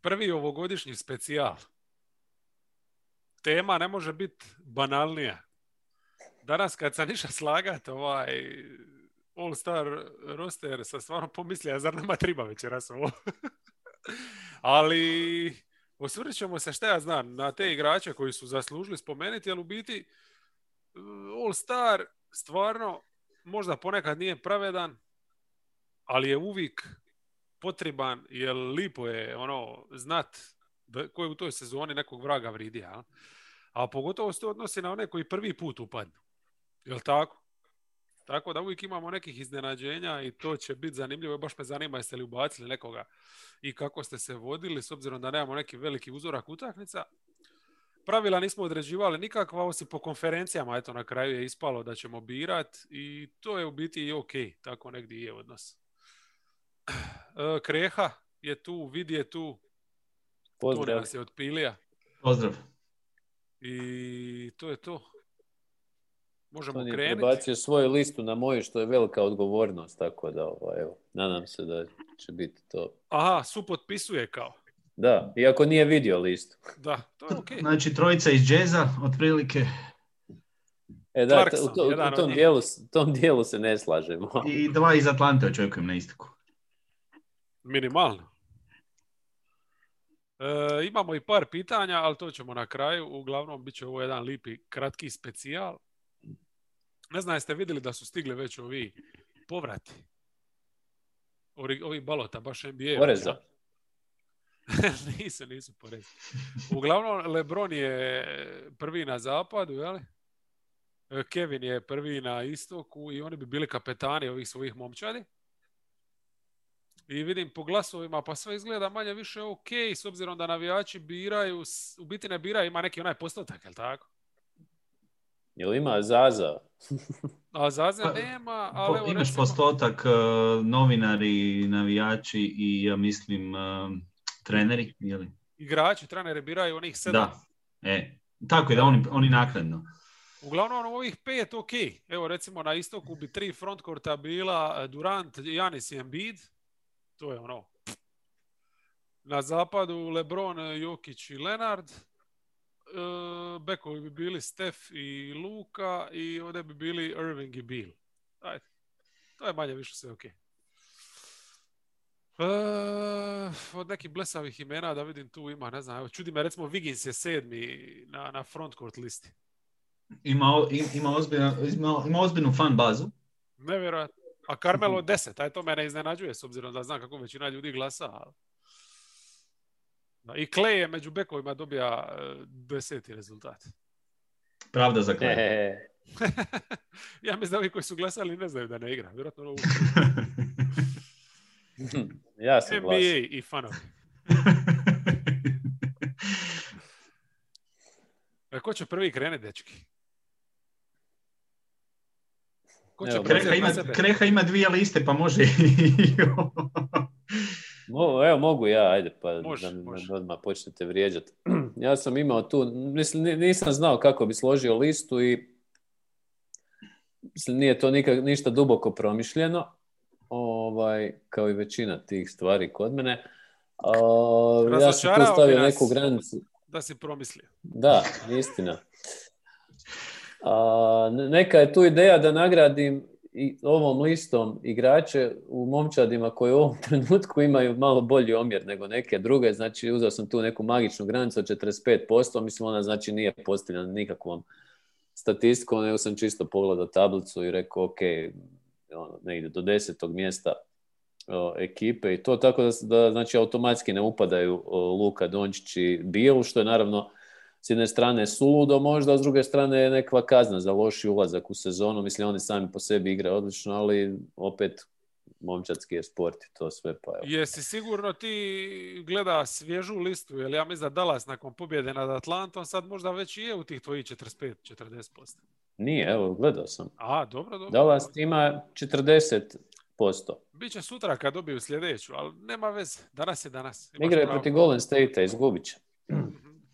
prvi ovogodišnji specijal. Tema ne može biti banalnija. Danas kad sam išao slagat ovaj All Star roster, sam stvarno pomislio, zar nama treba večeras ovo? Ali osvrnut ćemo se, šta ja znam, na te igrače koji su zaslužili spomenuti, ali u biti All Star stvarno možda ponekad nije pravedan, ali je uvijek potreban, jer lipo je ono znat ko je u toj sezoni nekog vraga vridi, a? a pogotovo se to odnosi na one koji prvi put upadnu. Jel tako? Tako da uvijek imamo nekih iznenađenja i to će biti zanimljivo. Baš me zanima jeste li ubacili nekoga i kako ste se vodili, s obzirom da nemamo neki veliki uzorak utakmica. Pravila nismo određivali nikakva, osim po konferencijama, eto na kraju je ispalo da ćemo birat i to je u biti i ok, tako negdje je odnos. E, Kreha je tu, Vidi je tu, Pozdrav. nas je od Pilija Pozdrav. i to je to. Možemo je krenuti. prebacio svoju listu na moju, što je velika odgovornost, tako da, ovaj, evo, nadam se da će biti to. Aha, su potpisuje kao. Da, iako nije vidio listu. Da, to je ok. Znači, trojica iz džeza, otprilike, E da, Clarkson, u, to- tom, dijelu, tom dijelu se ne slažemo. i dva iz Atlante očekujem na istoku. Minimalno. E, imamo i par pitanja, ali to ćemo na kraju. Uglavnom, bit će ovo jedan lipi, kratki specijal. Ne znam, jeste vidjeli da su stigli već ovi povrati? Ovi, ovi balota, baš NBA. Poreza. nisu, nisu porezi. Uglavnom, Lebron je prvi na zapadu, jel? E, Kevin je prvi na istoku i oni bi bili kapetani ovih svojih momčadi. I vidim po glasovima, pa sve izgleda manje više ok, s obzirom da navijači biraju, u biti ne biraju, ima neki onaj postotak, jel tako? Jel ima Zaza? A Zaze Pa, nema, ali evo Imaš recimo, postotak, e, novinari, navijači i ja mislim e, treneri, je li? igrači, treneri biraju onih sedam. Da. E, tako je da oni, oni naknadno. Uglavnom ovih pet ok. Evo recimo na istoku bi tri frontkorta bila eh, Durant, Janis i Embiid. To je ono. Na zapadu Lebron, eh, Jokić i Leonard. E, bekovi bi bili Steph i Luka i ovdje bi bili Irving i Beal. Ajde. To je manje više sve ok. E, od nekih blesavih imena da vidim tu ima, ne znam, evo čudi me recimo Wiggins je sedmi na, na frontcourt listi. Ima, ima, ozbiljna, ima, ima ozbiljnu fan bazu. Nevjerojatno. A Carmelo 10, aj to mene iznenađuje s obzirom da znam kako većina ljudi glasa. I Clay je među bekovima dobija e, deseti rezultat. Pravda za. E, ja mislim da ovi koji su glasali ne znaju da ne igra. Vjerojatno ovo ja sam NBA i fanovi. E, ko će prvi krenuti, dečki? Ko će Evo, preuzeti Kreha, ima? Kreha ima dvije liste, pa može Mo- evo mogu ja, ajde pa Može, da može. odmah počnete vrijeđati. ja sam imao tu, mislim, ni- nisam znao kako bi složio listu i mislim, nije to nikak, ništa duboko promišljeno, ovaj, kao i većina tih stvari kod mene. A, ja sam tu stavio neku granicu. Da si promislio. Da, istina. A, ne- neka je tu ideja da nagradim i ovom listom igrače u momčadima koji u ovom trenutku imaju malo bolji omjer nego neke druge. Znači, uzeo sam tu neku magičnu granicu od 45%. Mislim, ona znači nije postavljena nikakvom statistikom, nego sam čisto pogledao tablicu i rekao, ok, ono, negdje do desetog mjesta o, ekipe i to tako da, da znači automatski ne upadaju o, Luka Dončić i Biel, što je naravno s jedne strane suludo možda, a s druge strane je nekakva kazna za loši ulazak u sezonu. Mislim, oni sami po sebi igraju odlično, ali opet momčadski je sport i to sve, pa evo. Jesi sigurno ti gleda svježu listu, jer ja mislim da Dallas nakon pobjede nad Atlantom sad možda već i je u tih tvojih 45-40%. Nije, evo, gledao sam. A, dobro, dobro. Dallas ima 40%. Biće sutra kad dobiju sljedeću, ali nema veze. Danas je danas. Imaš Igra je protiv Golden State-a, izgubit će.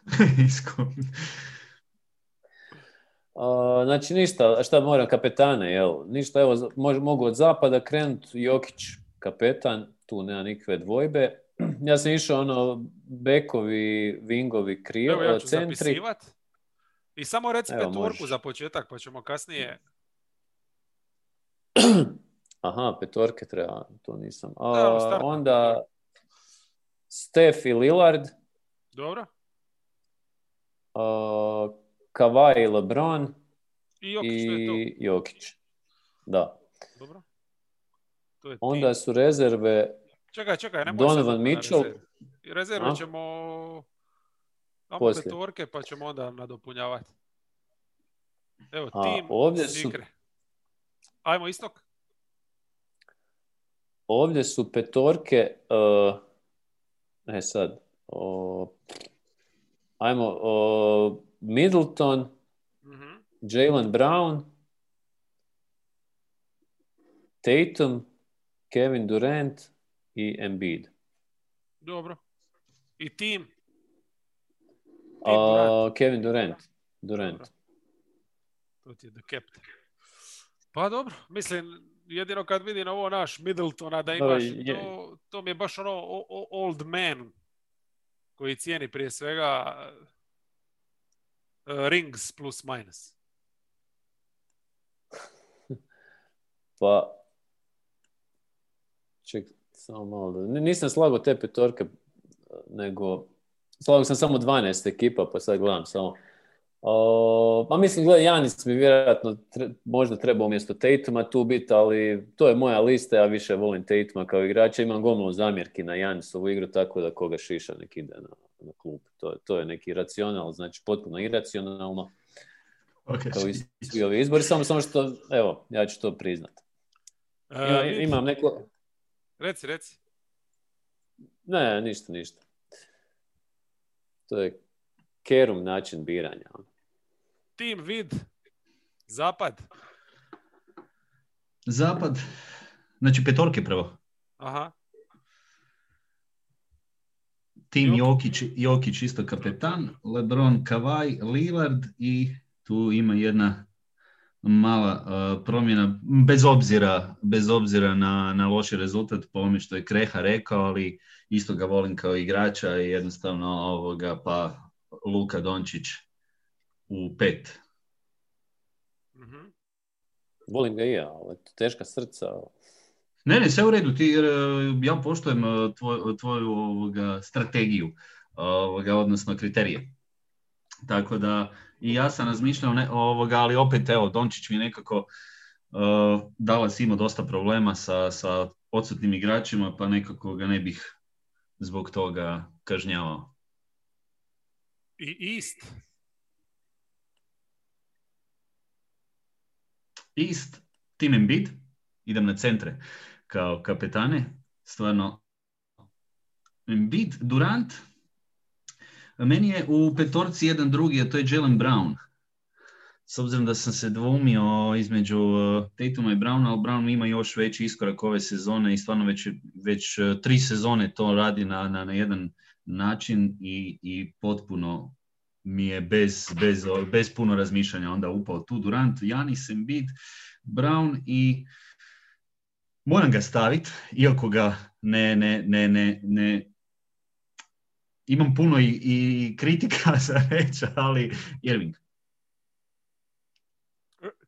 A, znači ništa, šta moram, kapetane, jel? Ništa, evo, mož- mogu od zapada krenuti, Jokić, kapetan, tu nema nikakve dvojbe. Ja sam išao ono, bekovi, wingovi, kril, Evo ja ću centri. zapisivat. I samo reci Evo, petorku možeš. za početak, pa ćemo kasnije... Aha, petorke treba, to nisam. A, Da, onda Steph i Lillard, Dobro? Kawhi i LeBron I Jokić, i Jokić. Da. Dobro? To je Onda su rezerve Čekaj, čekaj, nemoj Donovan Mitchell. rezerve. A? ćemo... Poslije. petorke, pa ćemo onda nadopunjavati. Evo, A, tim ovdje su-. Ajmo istok. Ovdje su petorke, uh, e sad, o, ajmo, o, Middleton, Mhm. Jalen Brown, Tatum, Kevin Durant i Embiid. Dobro. I tim. A, Durant. Kevin Durant. Durant. Dobro. To ti je the captain. Pa dobro, mislim, jedino kad vidim ovo naš Middletona da imaš, to, to mi je baš ono old man koji cijeni prije svega uh, rings plus minus. Pa, ček, samo malo. Nisam slagao te petorke, nego slagao sam samo 12 ekipa, pa sad gledam samo. O, pa mislim, gledaj, Janis bi vjerojatno tre- možda trebao umjesto Tatuma tu biti, ali to je moja lista, ja više volim Tatuma kao igrača, imam gomilu zamjerki na Janisovu igru, tako da koga šiša nek ide na, na klub. To, je- to je neki racional, znači potpuno iracionalno, Ok, kao i ovi izbori, samo, samo što, evo, ja ću to priznat. Uh, Ima- imam neko, Reci, reci. Ne, ništa, ništa. To je kerum način biranja. Tim vid, zapad. Zapad, znači petorke prvo. Aha. Tim Jokić. Jokić, isto kapetan, LeBron, Kawhi, Lillard i tu ima jedna mala uh, promjena, bez obzira, bez obzira na, na loši rezultat po ovome što je Kreha rekao, ali isto ga volim kao igrača i jednostavno ovoga pa Luka Dončić u pet. Mhm. Volim ga i ja, ali teška srca. Ne, ne, sve u redu, ti, jer, e, ja poštujem e, tvoj- tvoju ovoga, strategiju, ovoga, odnosno kriterije. Tako da, i ja sam razmišljao, ne, ovoga, ali opet, evo, Dončić mi nekako uh, Dallas imao dosta problema sa, sa odsutnim igračima, pa nekako ga ne bih zbog toga kažnjavao. I East. East, Tim Embiid, idem na centre. Kao kapetane, stvarno Embiid, Durant, meni je u petorci jedan drugi, a to je Jalen Brown. S obzirom da sam se dvoumio između uh, Tatuma i Browna, ali Brown ima još veći iskorak ove sezone i stvarno već, već uh, tri sezone to radi na, na, na jedan način i, i potpuno mi je bez, bez, bez puno razmišljanja onda upao tu Durant, Janis, Embiid, Brown i moram ga staviti, iako ga ne, ne, ne, ne, ne imam puno i, i kritika za reći, ali Irving.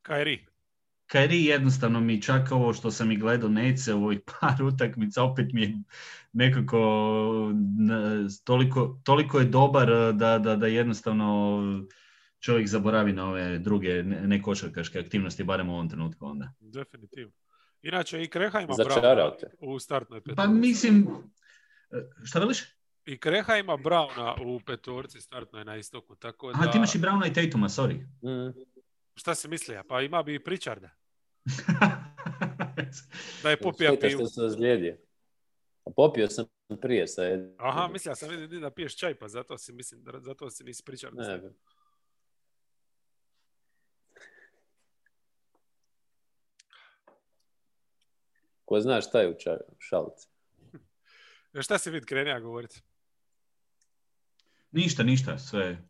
Kairi. Kairi jednostavno mi čak ovo što sam i gledao Nece u ovih par utakmica, opet mi je nekako toliko, toliko je dobar eh, da, da, da jednostavno čovjek zaboravi na ove druge ne- nekošarkaške aktivnosti, barem u ovom trenutku onda. Definitivno. Inače, i Kreha ima Brauna u startnoj petorci. Pa mislim, eh, šta veliš? I Kreha ima Brauna u petorci startnoj na istoku, tako da... Aha, ti imaš i Browna i Tatuma, sorry. Mm. Šta si mislio? Pa ima bi i Pričarda. Da je popija pivu. što se ozlijedio. A popio sam prije sa jednim. Aha, mislio sam vidim da piješ čaj, pa zato si mislim, zato si nisi Pričarda. Ne. Ko zna šta je u čaju, šalici. E, Šta si vid krenija govoriti? ništa, ništa, sve.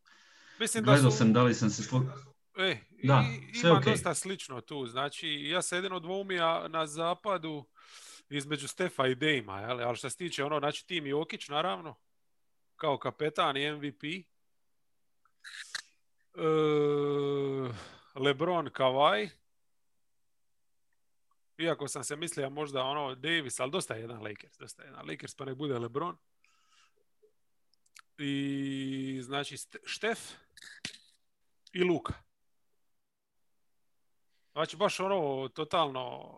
Mislim da Gledao su... sam da li sam se... spo- E, Da, i, sve ima okej. dosta slično tu. Znači, ja se jedino dvoumija na zapadu između Stefa i Dejma, jel? ali što se tiče ono, znači tim Jokić, naravno. kao kapetan i MVP. E, Lebron Kawhi. Iako sam se mislio možda ono Davis, ali dosta je jedan Lakers. Dosta je jedan Lakers, pa nek bude Lebron. I znači Štef i Luka. Znači baš ono totalno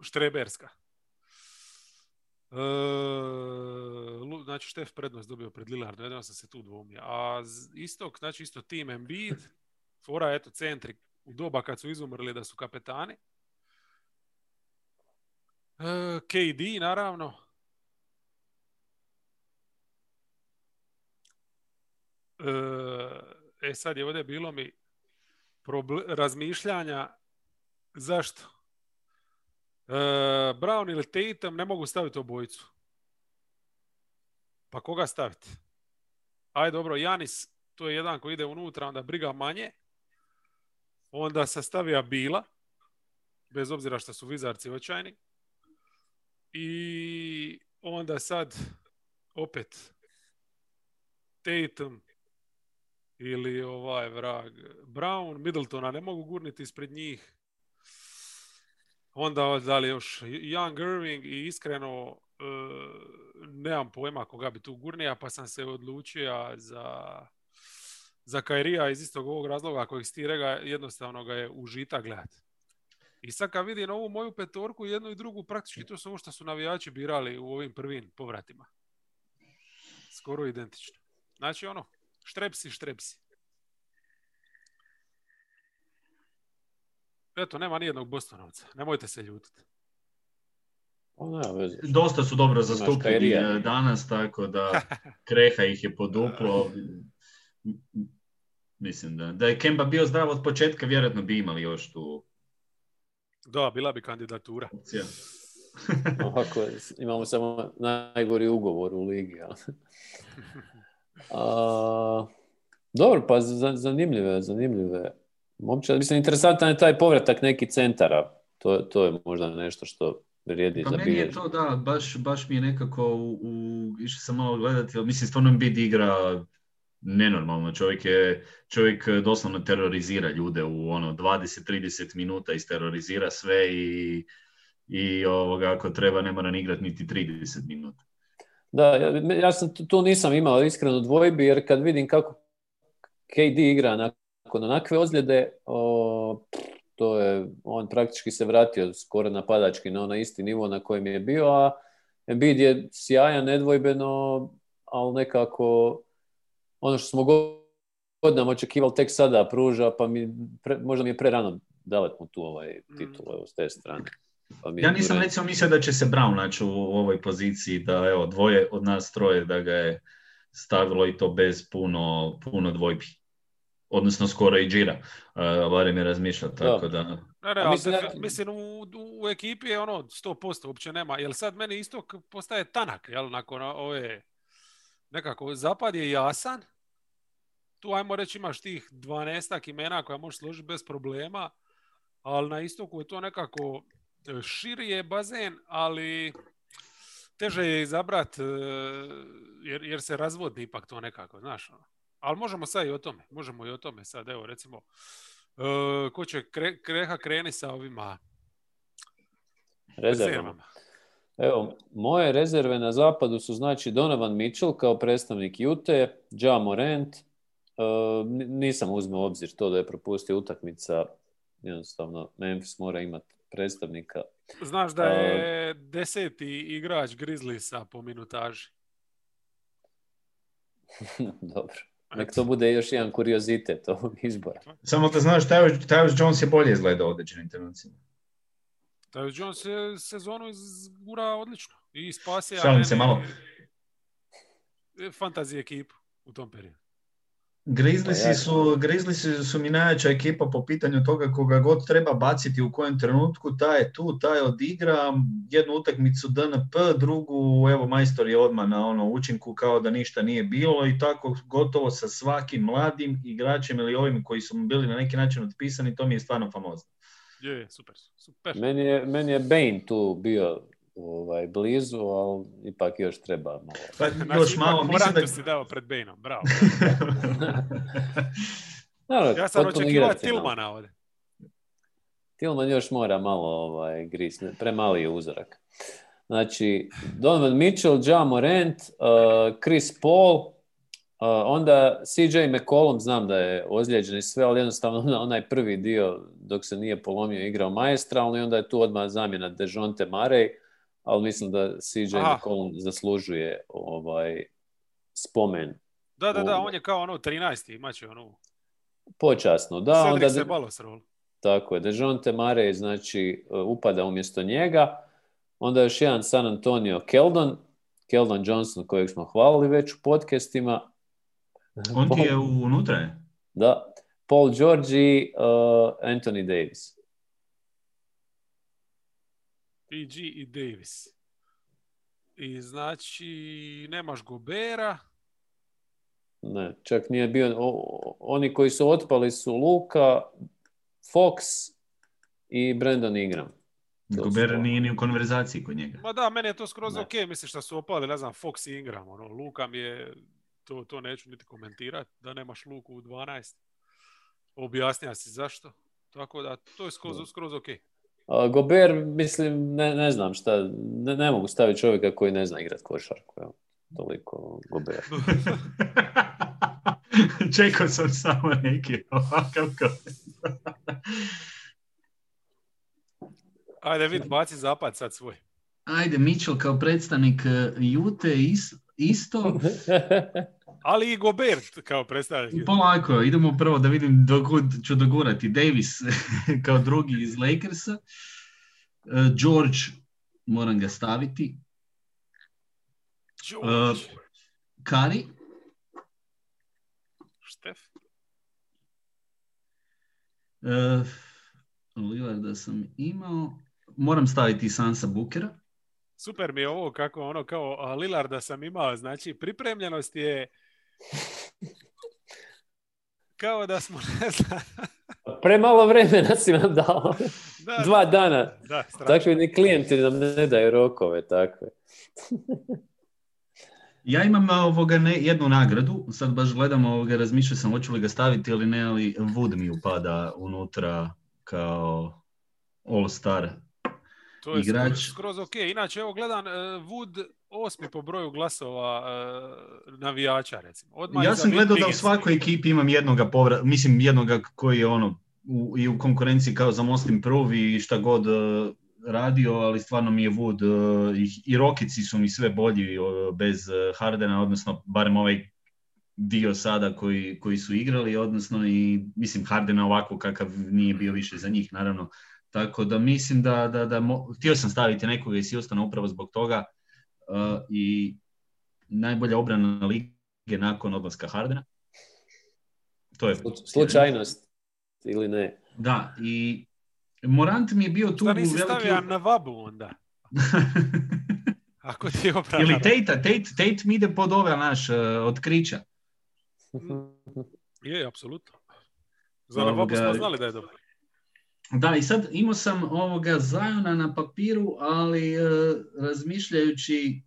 štreberska. E, znači Štef prednost dobio pred Lillardom, jedino sam se tu dvomio. A istok, znači isto tim Embiid, fora eto centri u doba kad su izumrli da su kapetani. E, KD naravno. E, e sad je ovdje bilo mi proble- razmišljanja zašto e, Brown ili Tatum ne mogu staviti obojicu. Pa koga staviti? Aj dobro, Janis, to je jedan koji ide unutra, onda briga manje. Onda se stavija Bila, bez obzira što su vizarci očajni. I onda sad opet Tatum ili ovaj vrag Brown, Middletona ne mogu gurniti ispred njih. Onda da li još Young Irving i iskreno e, nemam pojma koga bi tu gurnija, pa sam se odlučio za za Kairija iz istog ovog razloga kojeg si jednostavno ga je užita gledat. I sad kad vidim ovu moju petorku, jednu i drugu, praktički to su ovo što su navijači birali u ovim prvim povratima. Skoro identično. Znači ono, štrepsi, štrepsi. Eto, nema nijednog Bostonovca. Nemojte se ljutiti. Pa. Dosta su dobro zastupljeni Kairija. eh, danas, tako da Kreha ih je poduplo. Mislim da, da je Kemba bio zdrav od početka, vjerojatno bi imali još tu Da, bila bi kandidatura. Ovako, imamo samo najgori ugovor u ligi. ali. A, dobro, pa za- zanimljive, zanimljive. Momčad, mislim, interesantan je taj povratak neki centara. To, to je možda nešto što vrijedi Pa za meni je to, da, baš, baš mi je nekako, u, u, išao sam malo gledati, ali mislim, stvarno Embiid igra nenormalno. Čovjek je, čovjek doslovno terorizira ljude u ono 20-30 minuta, isterorizira sve i, i ovoga, ako treba, ne mora ni igrati niti 30 minuta. Da, ja, ja sam tu, nisam imao iskreno dvojbi, jer kad vidim kako KD igra nakon onakve ozljede, o, to je, on praktički se vratio skoro napadački na onaj isti nivo na kojem je bio, a Embiid je sjajan, nedvojbeno, ali nekako ono što smo godinama očekivali tek sada pruža, pa mi, pre- možda mi je prerano davat mu tu ovaj titul evo, s te strane. Pa mi Ja nisam recimo mislio da će se Brown naći u ovoj poziciji, da evo, dvoje od nas troje da ga je stavilo i to bez puno, puno dvojbi. Odnosno skoro i džira, uh, barem je razmišljao, tako da... Ne, ne, mislim mislim, da- mislim u, u, u ekipi je ono 100% uopće nema. Jel sad meni isto k- postaje tanak, jel, nakon ove nekako zapad je jasan. Tu ajmo reći imaš tih 12 imena koja možeš složiti bez problema, ali na istoku je to nekako e, širi je bazen, ali teže je izabrat e, jer, jer se razvodni ipak to nekako, znaš. ono. Ali možemo sad i o tome, možemo i o tome sad, evo recimo, e, ko će kre, kreha kreni sa ovima Rezervama. rezervama. Evo, moje rezerve na zapadu su znači Donovan Mitchell kao predstavnik Jute, Ja Morant, e, n- nisam uzmeo u obzir to da je propustio utakmica, jednostavno Memphis mora imati predstavnika. Znaš da je deseti igrač Grizzliesa po minutaži. Dobro. Nek to bude još jedan kuriozitet ovog izbora. Samo da znaš, Tyus Tyus Jones je bolje izgledao u određenim trenucima. Taj Jones je sezonu izgura odlično. I spasija Šalim se malo. fantasy ekipu u tom periodu. Grizzliesi Pa su, Grizzliesi su mi najjača ekipa po pitanju toga koga god treba baciti u kojem trenutku, taj je tu, taj odigra jednu utakmicu DNP, drugu, evo majstor je odmah na ono učinku kao da ništa nije bilo i tako gotovo sa svakim mladim igračem ili ovim koji su mu bili na neki način otpisani, to mi je stvarno famozno. Je, je, super, super. Meni je, meni je Bane tu bio ovaj, blizu, ali ipak još treba malo. Pa Znači, još ipak malo, mislim da... si dao pred Bejnom, bravo. Naravno, Ja sam očekivao. Tilmana ovdje. Tillman još mora malo ovaj, gris, premali je uzorak. Znači, Donovan Mitchell, Ja Morant, uh, Chris Paul, uh, onda CJ McCollum, znam da je ozlijeđen i sve, ali jednostavno ona- onaj prvi dio dok se nije polomio igrao maestralno i onda je tu odmah zamjena Dejonte Murray, ali mislim da CJ Aha. McCollum zaslužuje ovaj spomen Da, da, da, on je kao ono 13. imat će onu počasno. Da, Cedric onda Ceballos rol. Tako je, Dejonte Murray znači uh, upada umjesto njega. Onda još jedan San Antonio Keldon, Keldon Johnson kojeg smo hvalili već u podcastima. On ti je unutra, je? Da, Paul George i uh, Anthony Davis. PG i Davis. I znači, nemaš Gobera. Ne, čak nije bio, o- oni koji su otpali su Luka, Fox i Brandon Ingram. Gober nije ni u konverzaciji kod njega. Ma da, meni je to skroz Ne. ok, mislim što su opali, ne znam, Fox i Ingram, ono, Luka mi je, to, to neću niti komentirati, da nemaš Luku u 12. Objasnija si zašto. Tako da, to je skroz, skroz ok. A Gober, mislim, ne, ne znam šta, ne, ne mogu staviti čovjeka koji ne zna igrati košarku. Evo. Toliko Gober. Čekao sam samo neki ovakav komentar. Ajde, vid, baci zapad sad svoj. Ajde, Mitchell kao predstavnik eh, Jute is, isto. Ali i Gobert kao predstavnik. Polako, idemo prvo da vidim dokud ću dogurati. Davis kao drugi iz Lakersa. Eh, George, moram ga staviti. George. Kari, Štef. uh, Lillarda sam imao. Moram staviti Sansa Bookera. Super mi je ovo kako ono kao a, Lillarda sam imao, znači pripremljenost je kao da smo, ne znam, Premalo vremena si nam dao. da, Dva dana. da, strašno. Takvi ni klijenti nam ne daju rokove takve. Ja imam ovoga ne, jednu nagradu, sad baš gledam ovoga, razmišljao sam hoću li ga staviti ili ne, ali Wood mi upada unutra kao all star. To je igrač. skroz, skroz ok. Inače, evo gledam, e, Wood osmi po broju glasova e, navijača, recimo. Odmah Ja sam gledao da u svakoj ekipi imam jednoga povra, mislim jednoga koji je ono u, i u konkurenciji kao za Most Improve i šta god eh, radio, ali stvarno mi je Wood eh, i, i Rokici su mi sve bolji bez Hardena, odnosno barem ovaj dio sada koji, koji su igrali, odnosno i mislim Hardena ovako kakav nije bio više za njih, naravno. Tako da mislim da, da, da mo- htio sam staviti nekoga iz Houstona upravo zbog toga i najbolja obrana lige nakon odlaska Hardena. To je Slu- Slučajnost ili ne. Da, i Morant mi je bio tu Šta nisi veliki... stavio na vabu onda? Ako ti je obrana. Ili Tate, Tate, Tate mi ide pod ove naš uh, otkrića. Je, apsolutno. Za Ovoga- Navabu smo znali da je dobro. Da, i sad imao sam ovoga Zajona na papiru, ali e, razmišljajući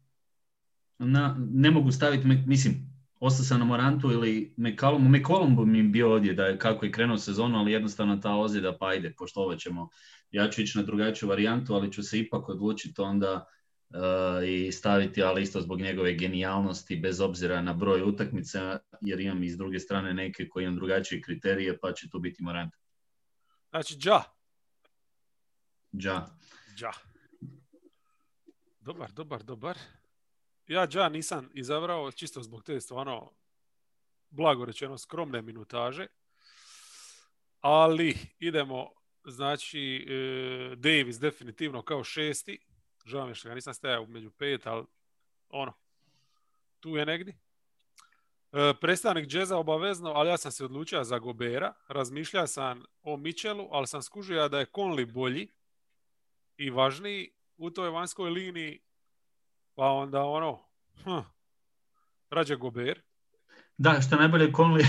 na, ne mogu staviti, mislim, ostao sam na Morantu ili McCallumu. McCollum bi mi bio ovdje da je kako je krenuo sezonu, ali jednostavno ta ozljeda, pa ajde, poštovat ćemo. Ja ću ići na drugačiju varijantu, ali ću se ipak odlučiti onda e, i staviti, ali isto zbog njegove genijalnosti, bez obzira na broj utakmica, jer imam i s druge strane neke koji imam drugačije kriterije, pa će tu biti Morant. Znači, dža. Ja. Dža. Dobar, dobar, dobar. Ja dža nisam izabrao čisto zbog te stvarno blago rečeno skromne minutaže. Ali idemo, znači e, Davis definitivno kao šesti. Žao mi je što ga nisam stajao među pet, ali ono, tu je negdje. E, predstavnik džeza obavezno, ali ja sam se odlučio za Gobera. Razmišljao sam o Michelu, ali sam skužio da je Conley bolji i važniji u toj vanjskoj liniji. Pa onda ono, hm, rađe Gober. Da, što najbolje Conley,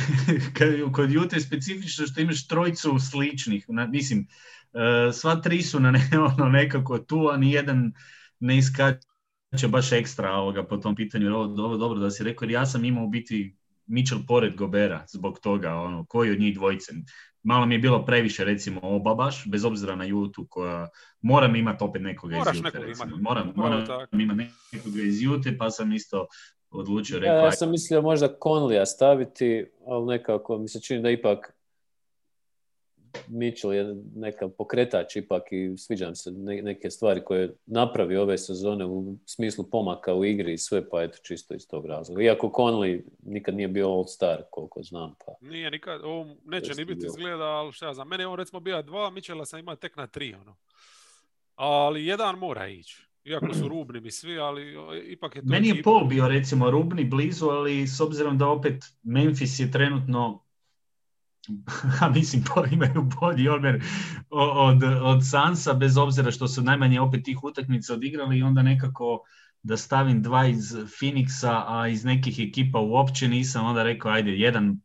kod Jute je specifično što imaš trojicu sličnih. Na, mislim, e, sva tri su na ne, ono, nekako tu, a ni jedan ne iskače baš ekstra ovoga po tom pitanju. Ovo, ovo dobro da si rekao, jer ja sam imao u biti Mitchell pored Gobera zbog toga, ono, koji od njih dvojice. Malo mi je bilo previše, recimo, oba baš, bez obzira na Jutu, koja moram imati opet nekoga Moraš iz Jute, recimo. imati. Moram, moram imati nekoga iz Jute, pa sam isto odlučio, Ja, rekao, ja ajde, sam mislio možda Conleya staviti, ali nekako mi se čini da ipak Mitchell je neka pokretač ipak i sviđa mi se ne- neke stvari koje je napravio ove sezone u smislu pomaka u igri i sve, pa eto čisto iz tog razloga. Iako Conley nikad nije bio all-star, koliko znam, pa Nije nikad, ovo neće ni biti bio. izgleda, ali šta ja znam. Mene je on recimo bio dva, Mičela sam imao tek na tri, ono. Ali jedan mora ići. Iako su rubni mi svi, ali ipak je to Meni je ekipa. Paul bio recimo rubni blizu, ali s obzirom da opet Memphis je trenutno a mislim po- imaju bolji omjer od, od Sansa, bez obzira što su najmanje opet tih utakmica odigrali i onda nekako da stavim dva iz Phoenixa, a iz nekih ekipa uopće nisam onda rekao ajde jedan,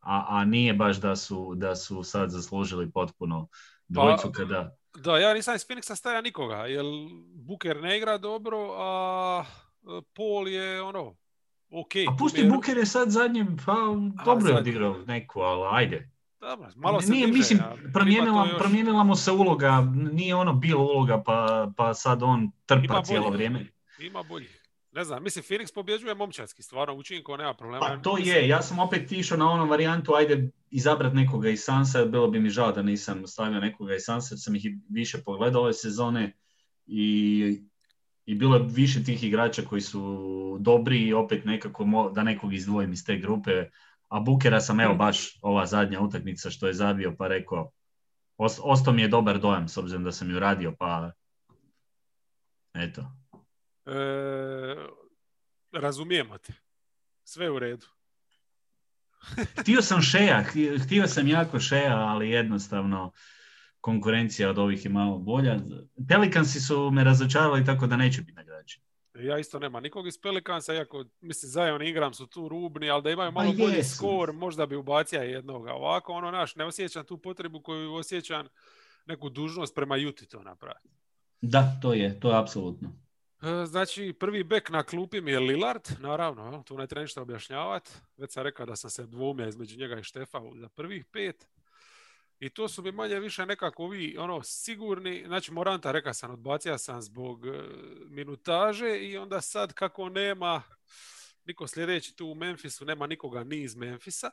a, a nije baš da su, da su sad zaslužili potpuno dvojicu kada... Da, ja nisam iz Phoenixa stavio nikoga, jer Booker ne igra dobro, a e, Paul je ono, ok. A pusti mi je- Booker je sad zadnje, pa dobro je odigrao neku, ali ajde. Dobro, malo se Nije, diže, mislim, promijenila, još- promijenila mu se uloga, nije ono bilo uloga, pa, pa sad on trpa Ima cijelo bolje. vrijeme. Ima boljih. Ne znam, mislim, Phoenix pobjeđuje momčadski, stvarno učinko, nema problema. Pa to Mislim, je, ja sam opet išao na onu varijantu, ajde izabrat nekoga iz Sansa, bilo bi mi žao da nisam stavio nekoga iz Sansa, jer sam ih više pogledao ove sezone i, i bilo je više tih igrača koji su dobri i opet nekako mo- da nekog izdvojim iz te grupe, a Bukera sam evo baš ova zadnja utakmica što je zabio pa rekao, os- ostao mi je dobar dojam s obzirom da sam ju radio pa eto. E, razumijemo te. Sve u redu. Htio sam Šeja, hti- htio sam jako Šeja, ali jednostavno konkurencija od ovih je malo bolja. Pelikansi su me razočarali tako da neće biti nagrađeni. Ja isto nema nikog iz Pelikansa, iako, mislim, Zion i Ingram su tu rubni, ali da imaju Ma malo bolji skor, možda bi ubacio jednoga. Ovako, ono, naš, ne osjećam tu potrebu koju osjećam neku dužnost prema Juti to napraviti. Da, to je, to je apsolutno. E, Znači, prvi bek na klupi mi je Lillard, naravno, tu ne treba ništa objašnjavati. Već sam rekao da sam se dvoumio između njega i Štefa za prvih pet. I to su mi manje više nekako ovi ono, sigurni, znači Moranta rekao sam, odbacio sam zbog e, minutaže i onda sad kako nema niko sljedeći tu u Memphisu, nema nikoga ni iz Memphisa.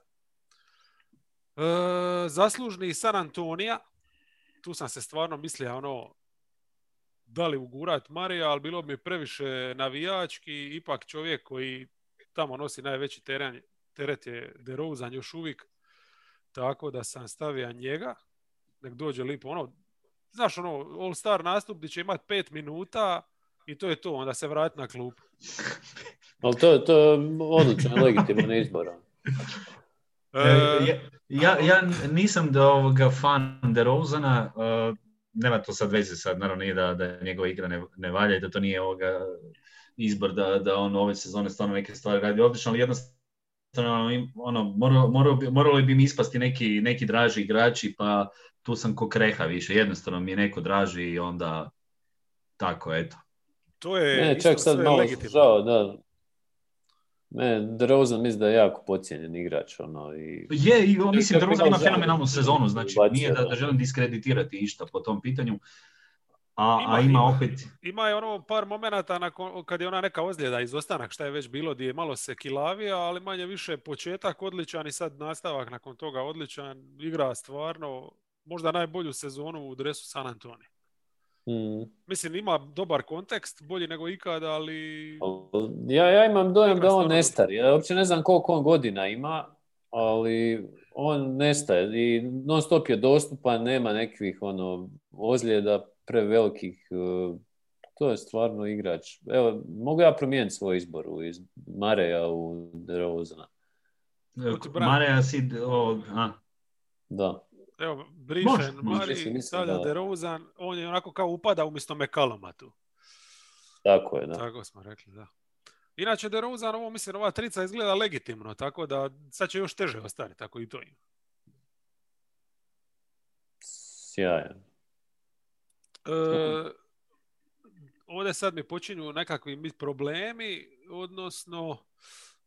E, zaslužni San Antonija, tu sam se stvarno mislio ono, da li ugurat Marija, ali bilo bi previše navijački, ipak čovjek koji tamo nosi najveći teren, teret je DeRozan još uvijek, tako da sam stavio njega, nek dođe lipo, ono, znaš ono, All Star nastup gdje će imati pet minuta i to je to, onda se vrati na klub. Ali to, to je odličan, legitiman izbor. E, ja, ja nisam da ovoga fan DeRozana, uh, nema to sad veze sad, naravno nije da, da njegova igra ne, ne valja i da to nije ovoga izbor da, da on ove sezone stvarno neke stvari radi odlično, ali jednostavno im- ono, moralo, moralo bi, morali bi mi ispasti neki, neki draži igrači, pa tu sam ko kreha više, jednostavno mi je neko draži i onda tako, eto. To je Ne, isto čak sad malo legitimno. žao, da. Ne, DeRozan mislim da je jako pocijenjen igrač, ono, i Je, i mislim da Kako Rozan ima fenomenalnu sezonu, znači nije da, da da. želim diskreditirati išta po tom pitanju, a Ima, a ima, ima. opet, Ima je ono par momenata nakon, kad je ona neka ozljeda, izostanak, šta je već bilo, gdje je malo se kilavija, ali manje više početak odličan i sad nastavak nakon toga odličan. Igra stvarno možda najbolju sezonu u dresu San Antonio. mm, Mislim, ima dobar kontekst, bolji nego ikada, ali ja, ja imam dojam da on nestari. Ja uopće ne znam koliko on godina ima, ali on nestaje i non stop je dostupan, nema nekih ono, ozljeda prevelikih. eh, To je stvarno igrač. Evo, mogu ja promijeniti svoj izbor u iz Mareja u DeRozana. Mareja Sid, o, a, Da. evo, brišen, Mari, stavlja da- DeRozan, on je onako kao upada umjesto McCalluma tu. Tako je, da. Tako smo rekli, da. Inače, DeRozan, ovo mislim, ova trica izgleda legitimno, tako da sad će još teže ostati, tako i to ima. Sjajan. E, ovdje sad mi počinju nekakvi problemi, odnosno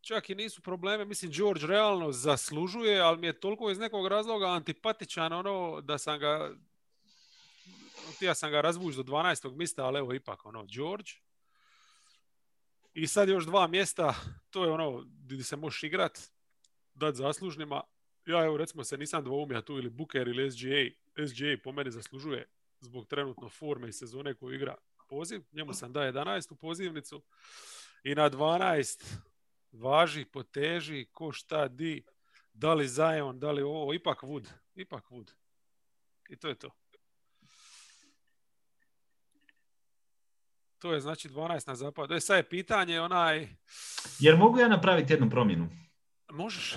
čak i nisu probleme, mislim George realno zaslužuje, ali mi je toliko iz nekog razloga antipatičan ono da sam ga ja sam ga razvući do 12. mjesta, ali evo ipak ono George. I sad još dva mjesta, to je ono gdje se možeš igrat, dati zaslužnima. Ja evo recimo se nisam dvoumija tu ili Booker ili SGA. SGA po meni zaslužuje zbog trenutno forme i sezone koju igra poziv. Njemu sam da 11 u pozivnicu. I na 12 važi, poteži, ko šta, di, da li Zion, da li ovo, ipak Wood. Ipak Wood. I to je to. To je znači 12 na zapadu. E sad je pitanje onaj... Jer mogu ja napraviti jednu promjenu? Možeš.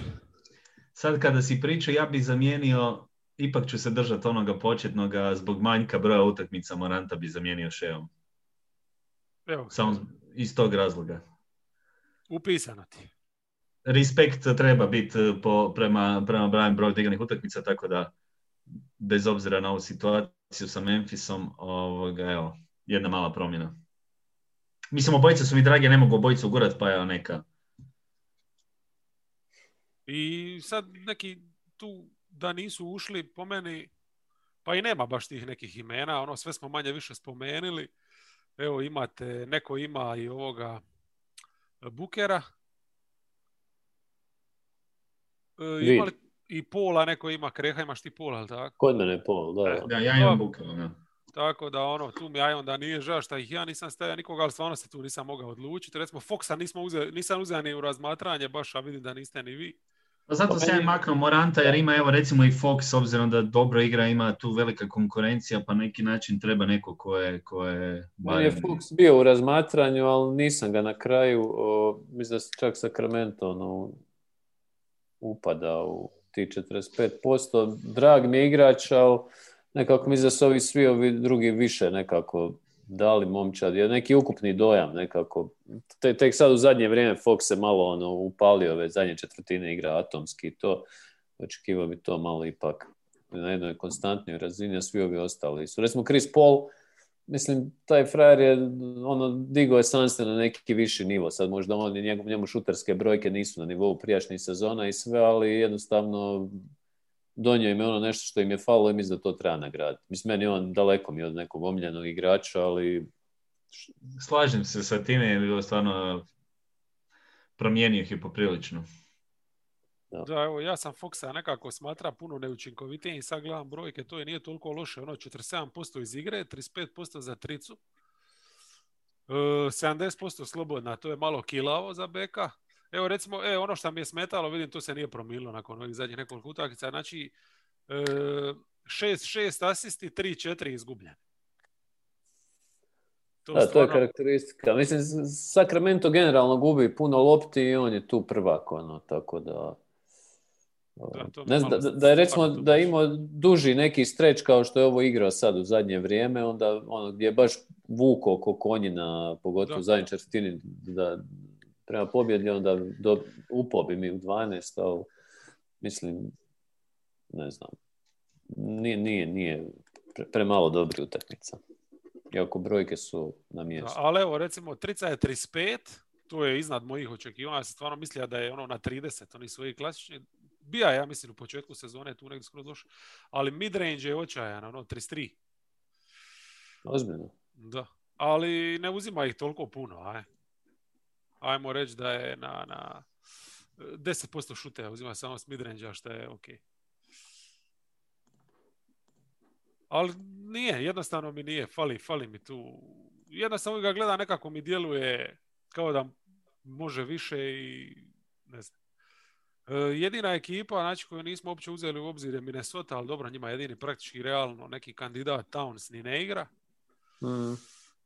Sad kada si pričao, ja bih zamijenio, ipak ću se držati onoga početnoga, zbog manjka broja utakmica Moranta bi zamijenio Šeom. Evo. Samo iz tog razloga. Upisano ti. Respekt treba biti po, prema, prema broju broju odigranih utakmica, tako da bez obzira na ovu situaciju sa Memphisom, ovoga, evo, jedna mala promjena. Mislim, obojice su mi dragi, ne mogu obojicu ugurat, pa evo neka. I sad neki tu da nisu ušli po meni, pa i nema baš tih nekih imena, ono sve smo manje više spomenuli. Evo imate, neko ima i ovoga Bukera. E, imali, I Pola, neko ima Kreha, imaš ti Pola, ali tako? Kod mene je Pol, da. Da, ja imam Bukera, da. Tako da ono, tu mi ja onda nije žao što ih ja nisam stavio nikoga, ali stvarno se tu nisam mogao odlučiti. Recimo Foxa nismo uze, nisam uzeo ni u razmatranje, baš a vidim da niste ni vi. Pa zato se ja maknuo Moranta jer ima evo recimo i Fox obzirom da dobro igra ima tu velika konkurencija pa neki način treba neko ko je... Ko je Meni je Fox bio u razmatranju ali nisam ga na kraju, o, mislim da se čak Sacramento ono, upada u ti 45%. Drag mi je igrač, ali nekako mislim da su ovi svi ovi drugi više nekako dali momčad, je neki ukupni dojam nekako. Te, tek sad u zadnje vrijeme Fox se malo ono, upalio ove zadnje četvrtine igra atomski i to očekivao bi to malo ipak na jednoj konstantnoj razini, a svi ovi ostali su. Recimo Chris Paul, mislim, taj frajer je ono, digo je Sanste na neki viši nivo. Sad možda on njemu, šuterske brojke nisu na nivou prijašnjih sezona i sve, ali jednostavno donio im je ono nešto što im je falilo i mislim da to treba nagraditi. Mislim, meni on daleko mi od nekog omiljenog igrača, ali... Slažem se sa time, je bilo stvarno promijenio ih je poprilično. Da. da, evo, ja sam Foxa nekako smatra puno neučinkovitije i sad gledam brojke, to je nije toliko loše, ono 47% iz igre, 35% za tricu, 70% e, slobodna, to je malo kilavo za beka, Evo recimo, e, ono što mi je smetalo, vidim, to se nije promililo nakon ovih zadnjih nekoliko utakmica, znači 6-6 e, asisti, 3-4 izgubljene. To, da, to je karakteristika. Mislim, Sacramento generalno gubi puno lopti i on je tu prvak, ono, tako da... Da, ne znam, da, da, je recimo da imao duži neki streč kao što je ovo igrao sad u zadnje vrijeme, onda ono gdje je baš vuko oko konjina, pogotovo u zadnjoj četvrtini, da, prema pobjedi, onda do, upao bi mi u 12, ali mislim, ne znam, nije, nije, nije pre, premalo dobri utakmica. Iako brojke su na mjestu. ali evo, recimo, trica je 35, to je iznad mojih očekivanja. Ja sam stvarno mislio da je ono na 30, oni svoji klasični. Bija ja mislim u početku sezone tu negdje skoro došao, ali midrange je očajan, ono 33. Ozbiljno. Da, ali ne uzima ih toliko puno, aj ajmo reći da je na, na 10% šute uzima samo s midrange što je ok. Ali nije, jednostavno mi nije, fali, fali mi tu. Jednostavno ga gleda nekako mi djeluje kao da može više i ne znam. E, jedina ekipa znači, koju nismo uopće uzeli u obzir je Minnesota, ali dobro, njima jedini praktički realno neki kandidat Towns ni ne igra. Mm.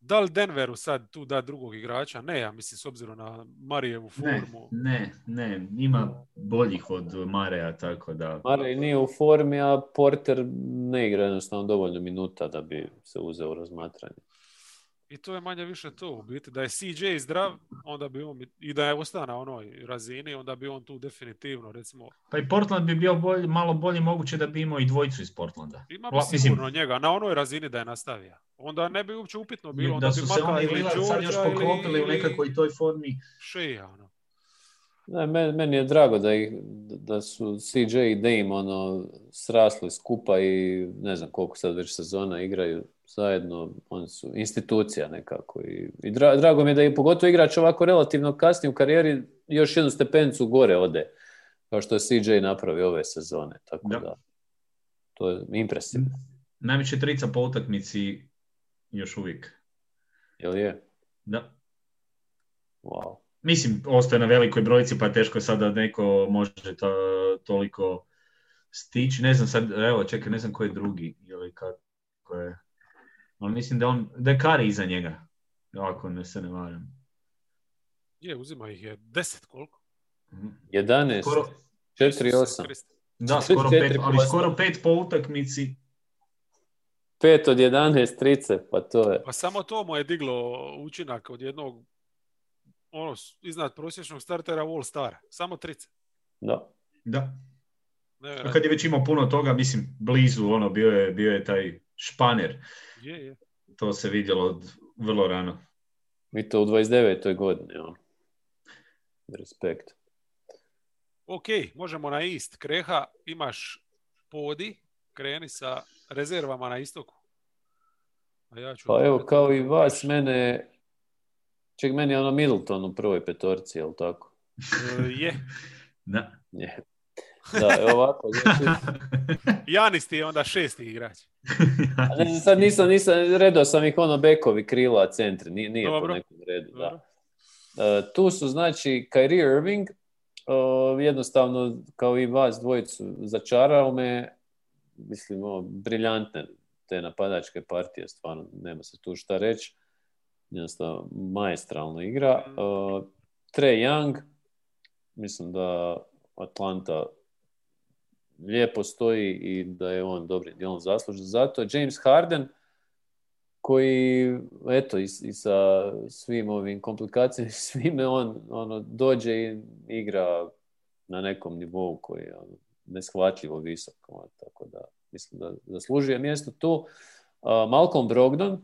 Da li Denveru sad tu da drugog igrača? Ne, ja mislim s obzirom na Marijevu formu. Ne, ne, ne, ima boljih od Mareja, tako da... Marej nije u formi, a Porter ne igra jednostavno dovoljno minuta da bi se uzeo u razmatranje. I to je manje više to u biti. Da je CJ zdrav, onda bi on i da je ostao na onoj razini, onda bi on tu definitivno, recimo... Pa i Portland bi bio bolj, malo bolje moguće da bi imao i dvojicu iz Portlanda. Ima bi sigurno njega, na onoj razini da je nastavio. Onda ne bi uopće upitno bilo. Onda da su se oni ili sad još poklopili u nekakvoj toj formi. Šeja, ono. Ne, meni, je drago da, ih, da su CJ i Dame ono, srasli skupa i ne znam koliko sad već sezona igraju zajedno, oni su institucija nekako. I, i drago mi je da je pogotovo igrač ovako relativno kasnije u karijeri još jednu stepencu gore ode, kao što je CJ napravio ove sezone. Tako da, to je impresivno. Najveće trica po utakmici još uvijek. Jel je? Da. Wow. Mislim, ostaje na velikoj brojici, pa je teško sada neko može to, toliko stići. Ne znam sad, evo, čekaj, ne znam ko je drugi, ili kako je. Ali mislim da on, da je Kari iza njega, ako ne se ne varam. Je, uzima ih je deset koliko? 11, skoro, 4, 8. Da, skoro pet, ali skoro pet po utakmici. Pet od 11 trice, pa to je. Pa samo to mu je diglo učinak od jednog ono, iznad prosječnog startera All Star. Samo trice. Da. Da. Ne, kad je već imao puno toga, mislim, blizu, ono, bio je, bio je taj španer. Je, je. To se vidjelo vrlo rano. Mi to u 29. godini, ja. Respekt. Ok, možemo na ist. Kreha, imaš podi, kreni sa rezervama na istoku. A ja ću pa evo, kao i vas, mene Ček, meni je ono Middleton u prvoj petorci, je li tako? E, je. Da. Je. Da, ovako. Znači... Janis ti je onda šesti igrač. A ne, sad nisam, nisam, redao sam ih ono bekovi, krila, centri, nije, nije po nekom redu. Da. Uh, tu su znači Kyrie Irving, uh, jednostavno kao i vas dvojicu začarao me, mislim, ovo, briljantne te napadačke partije, stvarno nema se tu šta reći jednostavno maestralno igra. Uh, Trey Young, mislim da Atlanta lijepo stoji i da je on dobri dijelom zaslužen za to. James Harden, koji, eto, i, i sa svim ovim komplikacijama, svime on ono, dođe i igra na nekom nivou koji je ono, neshvatljivo visok. Ono, tako da, mislim da zaslužuje mjesto tu. Uh, Malcolm Brogdon,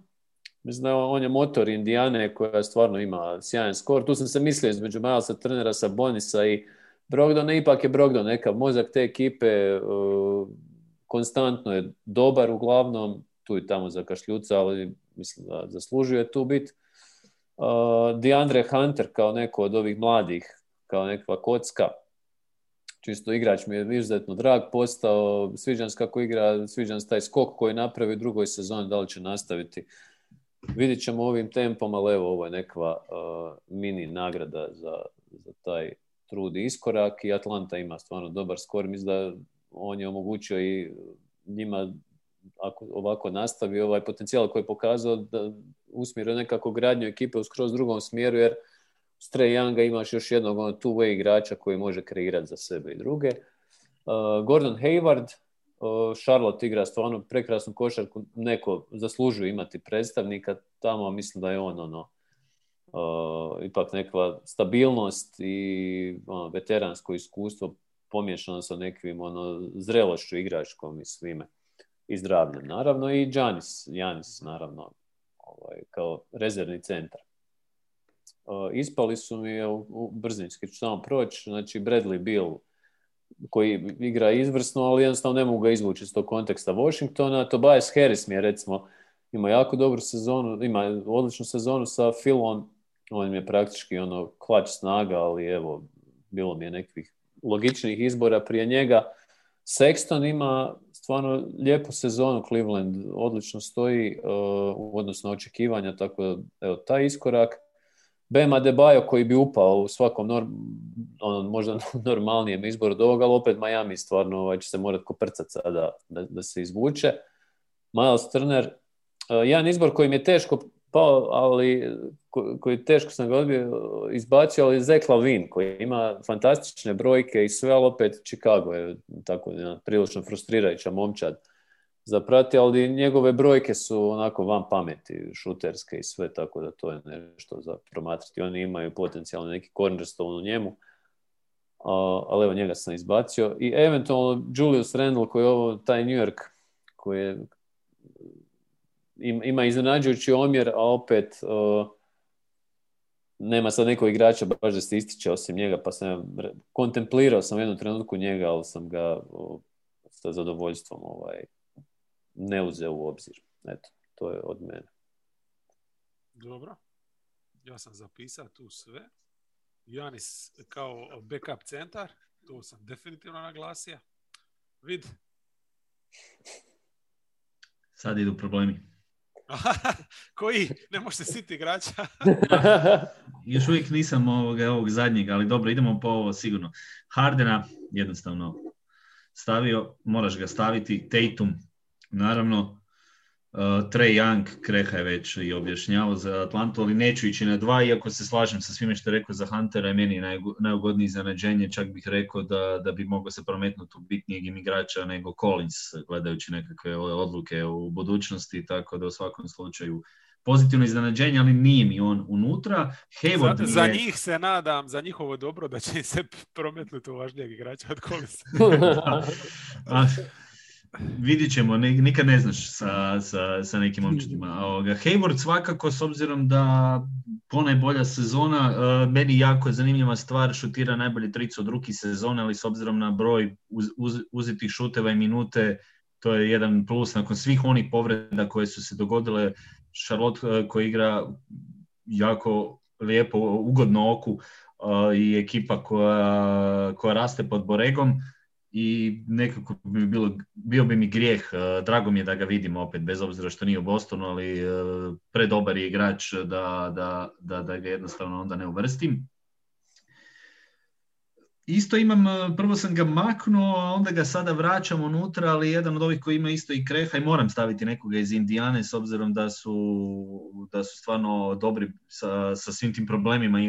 Mislim da on je motor Indijane koja stvarno ima sjajan skor. Tu sam se mislio između Milesa Trnera sa Bonisa i Brogdona. Ipak je Brogdon neka mozak te ekipe. Uh, konstantno je dobar uglavnom. Tu i tamo za kašljuca, ali mislim da zaslužuje tu bit. Uh, DeAndre Hunter kao neko od ovih mladih, kao nekakva kocka. Čisto igrač mi je izuzetno drag postao. Sviđan kako igra, sviđan taj skok koji je napravio u drugoj sezoni, da li će nastaviti Vidjet ćemo ovim tempom, ali evo ovo je nekva uh, mini nagrada za, za taj trud i iskorak i Atlanta ima stvarno dobar skor. Mislim da on je omogućio i njima ako ovako nastavi ovaj potencijal koji je pokazao da usmjerio nekako gradnju ekipe u skroz drugom smjeru jer s Younga imaš još jednog ono, two-way igrača koji može kreirati za sebe i druge. Uh, Gordon Hayward, Charlotte igra stvarno prekrasnu košarku, neko zaslužuje imati predstavnika tamo, mislim da je on ono, uh, ipak neka stabilnost i ono, veteransko iskustvo pomiješano sa nekim ono, zrelošću igračkom i svime. I zdravljem, naravno, i Janis, Janis, naravno, ovaj, kao rezervni centar. Uh, ispali su mi u, u brzinski, ću samo proći, znači Bradley Bill, koji igra izvrsno, ali jednostavno ne mogu ga izvući iz tog konteksta Washingtona. Tobias Harris mi je recimo ima jako dobru sezonu, ima odličnu sezonu sa Philom, on je praktički ono klač snaga, ali evo, bilo mi je nekih logičnih izbora prije njega. Sexton ima stvarno lijepu sezonu, Cleveland odlično stoji uh, u odnosu na očekivanja, tako da evo, taj iskorak. Bema Debajo koji bi upao u svakom norm, ono, možda normalnijem izboru do ovoga, ali opet Miami stvarno ovaj, će se morati koprcati sada da, da se izvuče. Miles Turner, uh, jedan izbor koji mi je teško pao, ali koji teško sam ga odbio izbacio, ali Zach Lavin koji ima fantastične brojke i sve, ali opet Chicago je tako jedna prilično frustrirajuća momčad zaprati, ali njegove brojke su onako van pameti, šuterske i sve, tako da to je nešto za promatrati. Oni imaju potencijalno neki cornerstone u njemu, ali evo njega sam izbacio. I eventualno Julius Randle koji je ovo, taj New York, koji je, ima iznenađujući omjer, a opet nema sad nekog igrača baš da se ističe osim njega, pa sam kontemplirao sam u jednom trenutku njega, ali sam ga sa zadovoljstvom ovaj, ne uzeo u obzir. Eto, to je od mene. Dobro. Ja sam zapisao tu sve. Janis kao backup centar, to sam definitivno naglasio. Vid. Sad idu problemi. Koji? Ne možete siti igrača. Još uvijek nisam ovoga, ovog zadnjeg, ali dobro, idemo po ovo sigurno. Hardena jednostavno stavio, moraš ga staviti. Tatum, naravno. Uh, Trey Young, Kreha je već i objašnjavao za Atlantu, ali neću ići na dva, iako se slažem sa svime što je rekao za Huntera, je meni najugodnije iznenađenje, čak bih rekao da, da bi mogao se prometnuti u bitnijeg igrača nego Collins, gledajući nekakve odluke u budućnosti, tako da u svakom slučaju pozitivno iznenađenje, ali nije mi on unutra. Hayward za, za njih se nadam, za njihovo dobro, da će se prometnuti u važnijeg igrača od Collinsa. vidit ćemo, nikad ne znaš sa, sa, sa nekim momčadima. Hayward svakako, s obzirom da bolja sezona, e, meni jako je zanimljiva stvar, šutira najbolje tricu od ruki sezone, ali s obzirom na broj uz, uz, uzetih šuteva i minute, to je jedan plus nakon svih onih povreda koje su se dogodile. Charlotte e, koji igra jako lijepo, ugodno oku e, i ekipa koja, koja raste pod Boregom i nekako bi bilo, bio bi mi grijeh, e, drago mi je da ga vidimo opet, bez obzira što nije u Bostonu, ali e, predobar je igrač da, da, da, da ga jednostavno onda ne uvrstim. Isto imam, e, prvo sam ga maknuo, a onda ga sada vraćam unutra, ali jedan od ovih koji ima isto i kreha i moram staviti nekoga iz Indijane s obzirom da su, da su stvarno dobri sa, sa svim tim problemima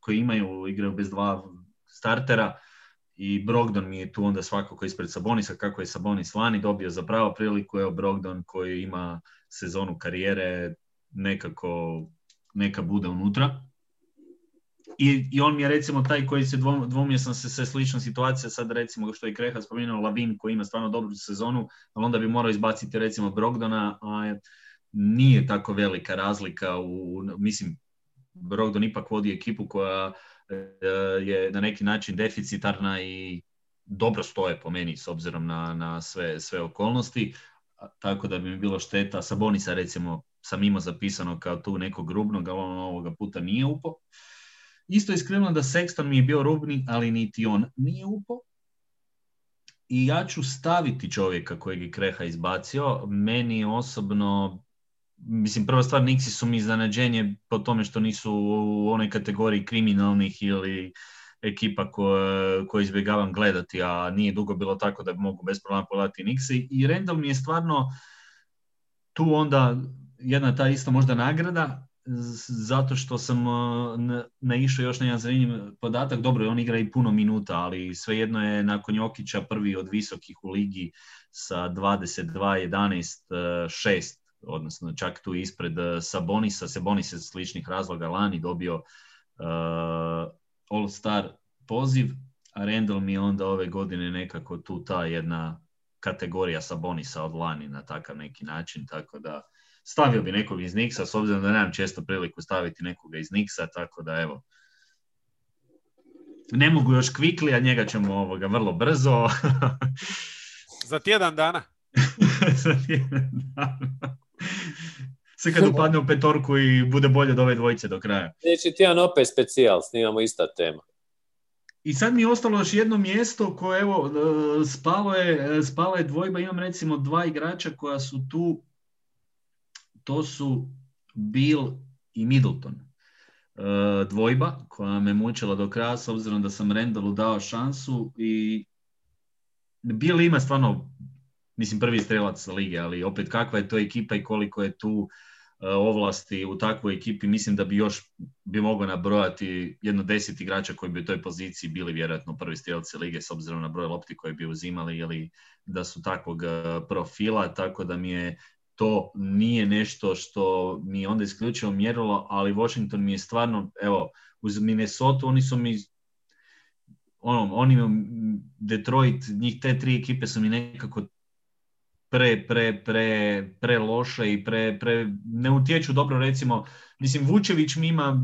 koji imaju, igraju bez dva startera i Brogdon mi je tu onda svakako ispred Sabonisa, kako je Sabonis lani dobio za pravo priliku, evo Brogdon koji ima sezonu karijere, nekako neka bude unutra. I, I, on mi je recimo taj koji se dvomio sam se sve slična situacija, sad recimo što je Kreha spomenuo Lavin koji ima stvarno dobru sezonu, ali onda bi morao izbaciti recimo Brogdona, a nije tako velika razlika u, mislim, Brogdon ipak vodi ekipu koja je na neki način deficitarna i dobro stoje po meni s obzirom na, na sve, sve okolnosti, tako da bi mi bilo šteta. Sabonisa recimo sam imao zapisano kao tu nekog rubnog, ali on ovoga puta nije upo. Isto je iskreno da Sexton mi je bio rubni, ali niti on nije upo. I ja ću staviti čovjeka kojeg je Kreha izbacio. Meni osobno mislim, prva stvar, Nixi su mi iznenađenje po tome što nisu u onoj kategoriji kriminalnih ili ekipa koje, koje izbjegavam gledati, a nije dugo bilo tako da mogu bez problema pogledati Nixi. I Randall mi je stvarno tu onda jedna ta ista možda nagrada, zato što sam naišao još na jedan zanimljiv podatak. Dobro, on igra i puno minuta, ali svejedno je nakon Jokića prvi od visokih u ligi sa 22, 11, 6 odnosno čak tu ispred eh, Sabonisa, Sabonis je sličnih razloga lani dobio uh, All-Star poziv, a Randall mi je onda ove godine nekako tu ta jedna kategorija Sabonisa od lani na takav neki način, tako da stavio bi nekog iz Nixa, s obzirom da nemam često priliku staviti nekoga iz Nixa, tako da evo, ne mogu još kvikli, a njega ćemo ovoga vrlo brzo. Za tjedan dana. Za tjedan dana. Sve kad upadne u petorku i bude bolje od ove dvojice do kraja. Sljedeći tjedan opet specijal, snimamo ista tema. I sad mi je ostalo još jedno mjesto koje evo e, spalo je, e, spala je dvojba, imam recimo dva igrača koja su tu, to su Bill i Middleton. E, dvojba koja me mučila do kraja s obzirom da sam Rendalu dao šansu i Bill ima stvarno mislim prvi strelac lige, ali opet kakva je to ekipa i koliko je tu ovlasti u takvoj ekipi, mislim da bi još bi mogao nabrojati jedno deset igrača koji bi u toj poziciji bili vjerojatno prvi strelci lige s obzirom na broj lopti koje bi uzimali ili da su takvog profila, tako da mi je to nije nešto što mi je onda isključivo mjerilo, ali Washington mi je stvarno, evo, uz Minnesota oni su mi ono, oni, Detroit, njih te tri ekipe su mi nekako pre, pre, pre, pre loše i pre, pre, ne utječu dobro recimo, mislim Vučević mi ima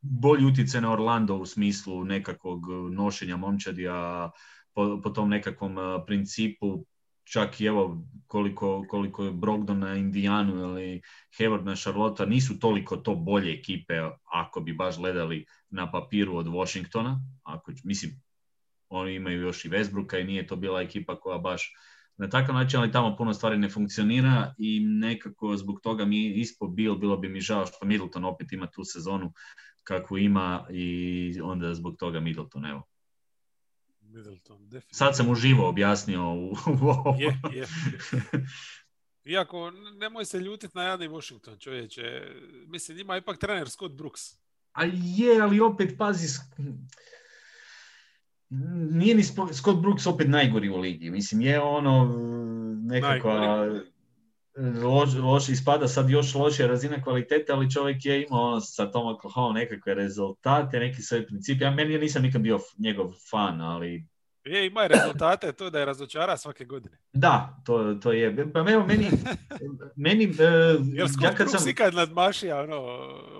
bolji utjecaj na Orlando u smislu nekakvog nošenja momčadi, po, po tom nekakvom principu čak i evo koliko, koliko je Brogdon na Indijanu ili Hayward na Charlotte nisu toliko to bolje ekipe ako bi baš gledali na papiru od Washingtona. Ako, mislim, oni imaju još i Westbrooka i nije to bila ekipa koja baš na takav način, ali tamo puno stvari ne funkcionira i nekako zbog toga mi ispod bil, bilo bi mi žao što Middleton opet ima tu sezonu kakvu ima i onda zbog toga Middleton, evo. Middleton, Sad sam uživo objasnio u, ovo. Je, je. Iako, nemoj se ljutiti na Jani Washington, čovječe. Mislim, ima ipak trener Scott Brooks. A je, ali opet, pazi, nije ni Scott Brooks opet najgori u ligi. Mislim, je ono nekako loš, ispada sad još lošija razina kvalitete, ali čovjek je imao ono, sa Tom Oklahoma nekakve rezultate, neki svoje principi. Ja meni nisam nikad bio njegov fan, ali je, ima rezultate, to da je razočara svake godine. Da, to, to je. Pa evo, meni... meni uh, Jel ja kad sam... ikad nadmašija ono,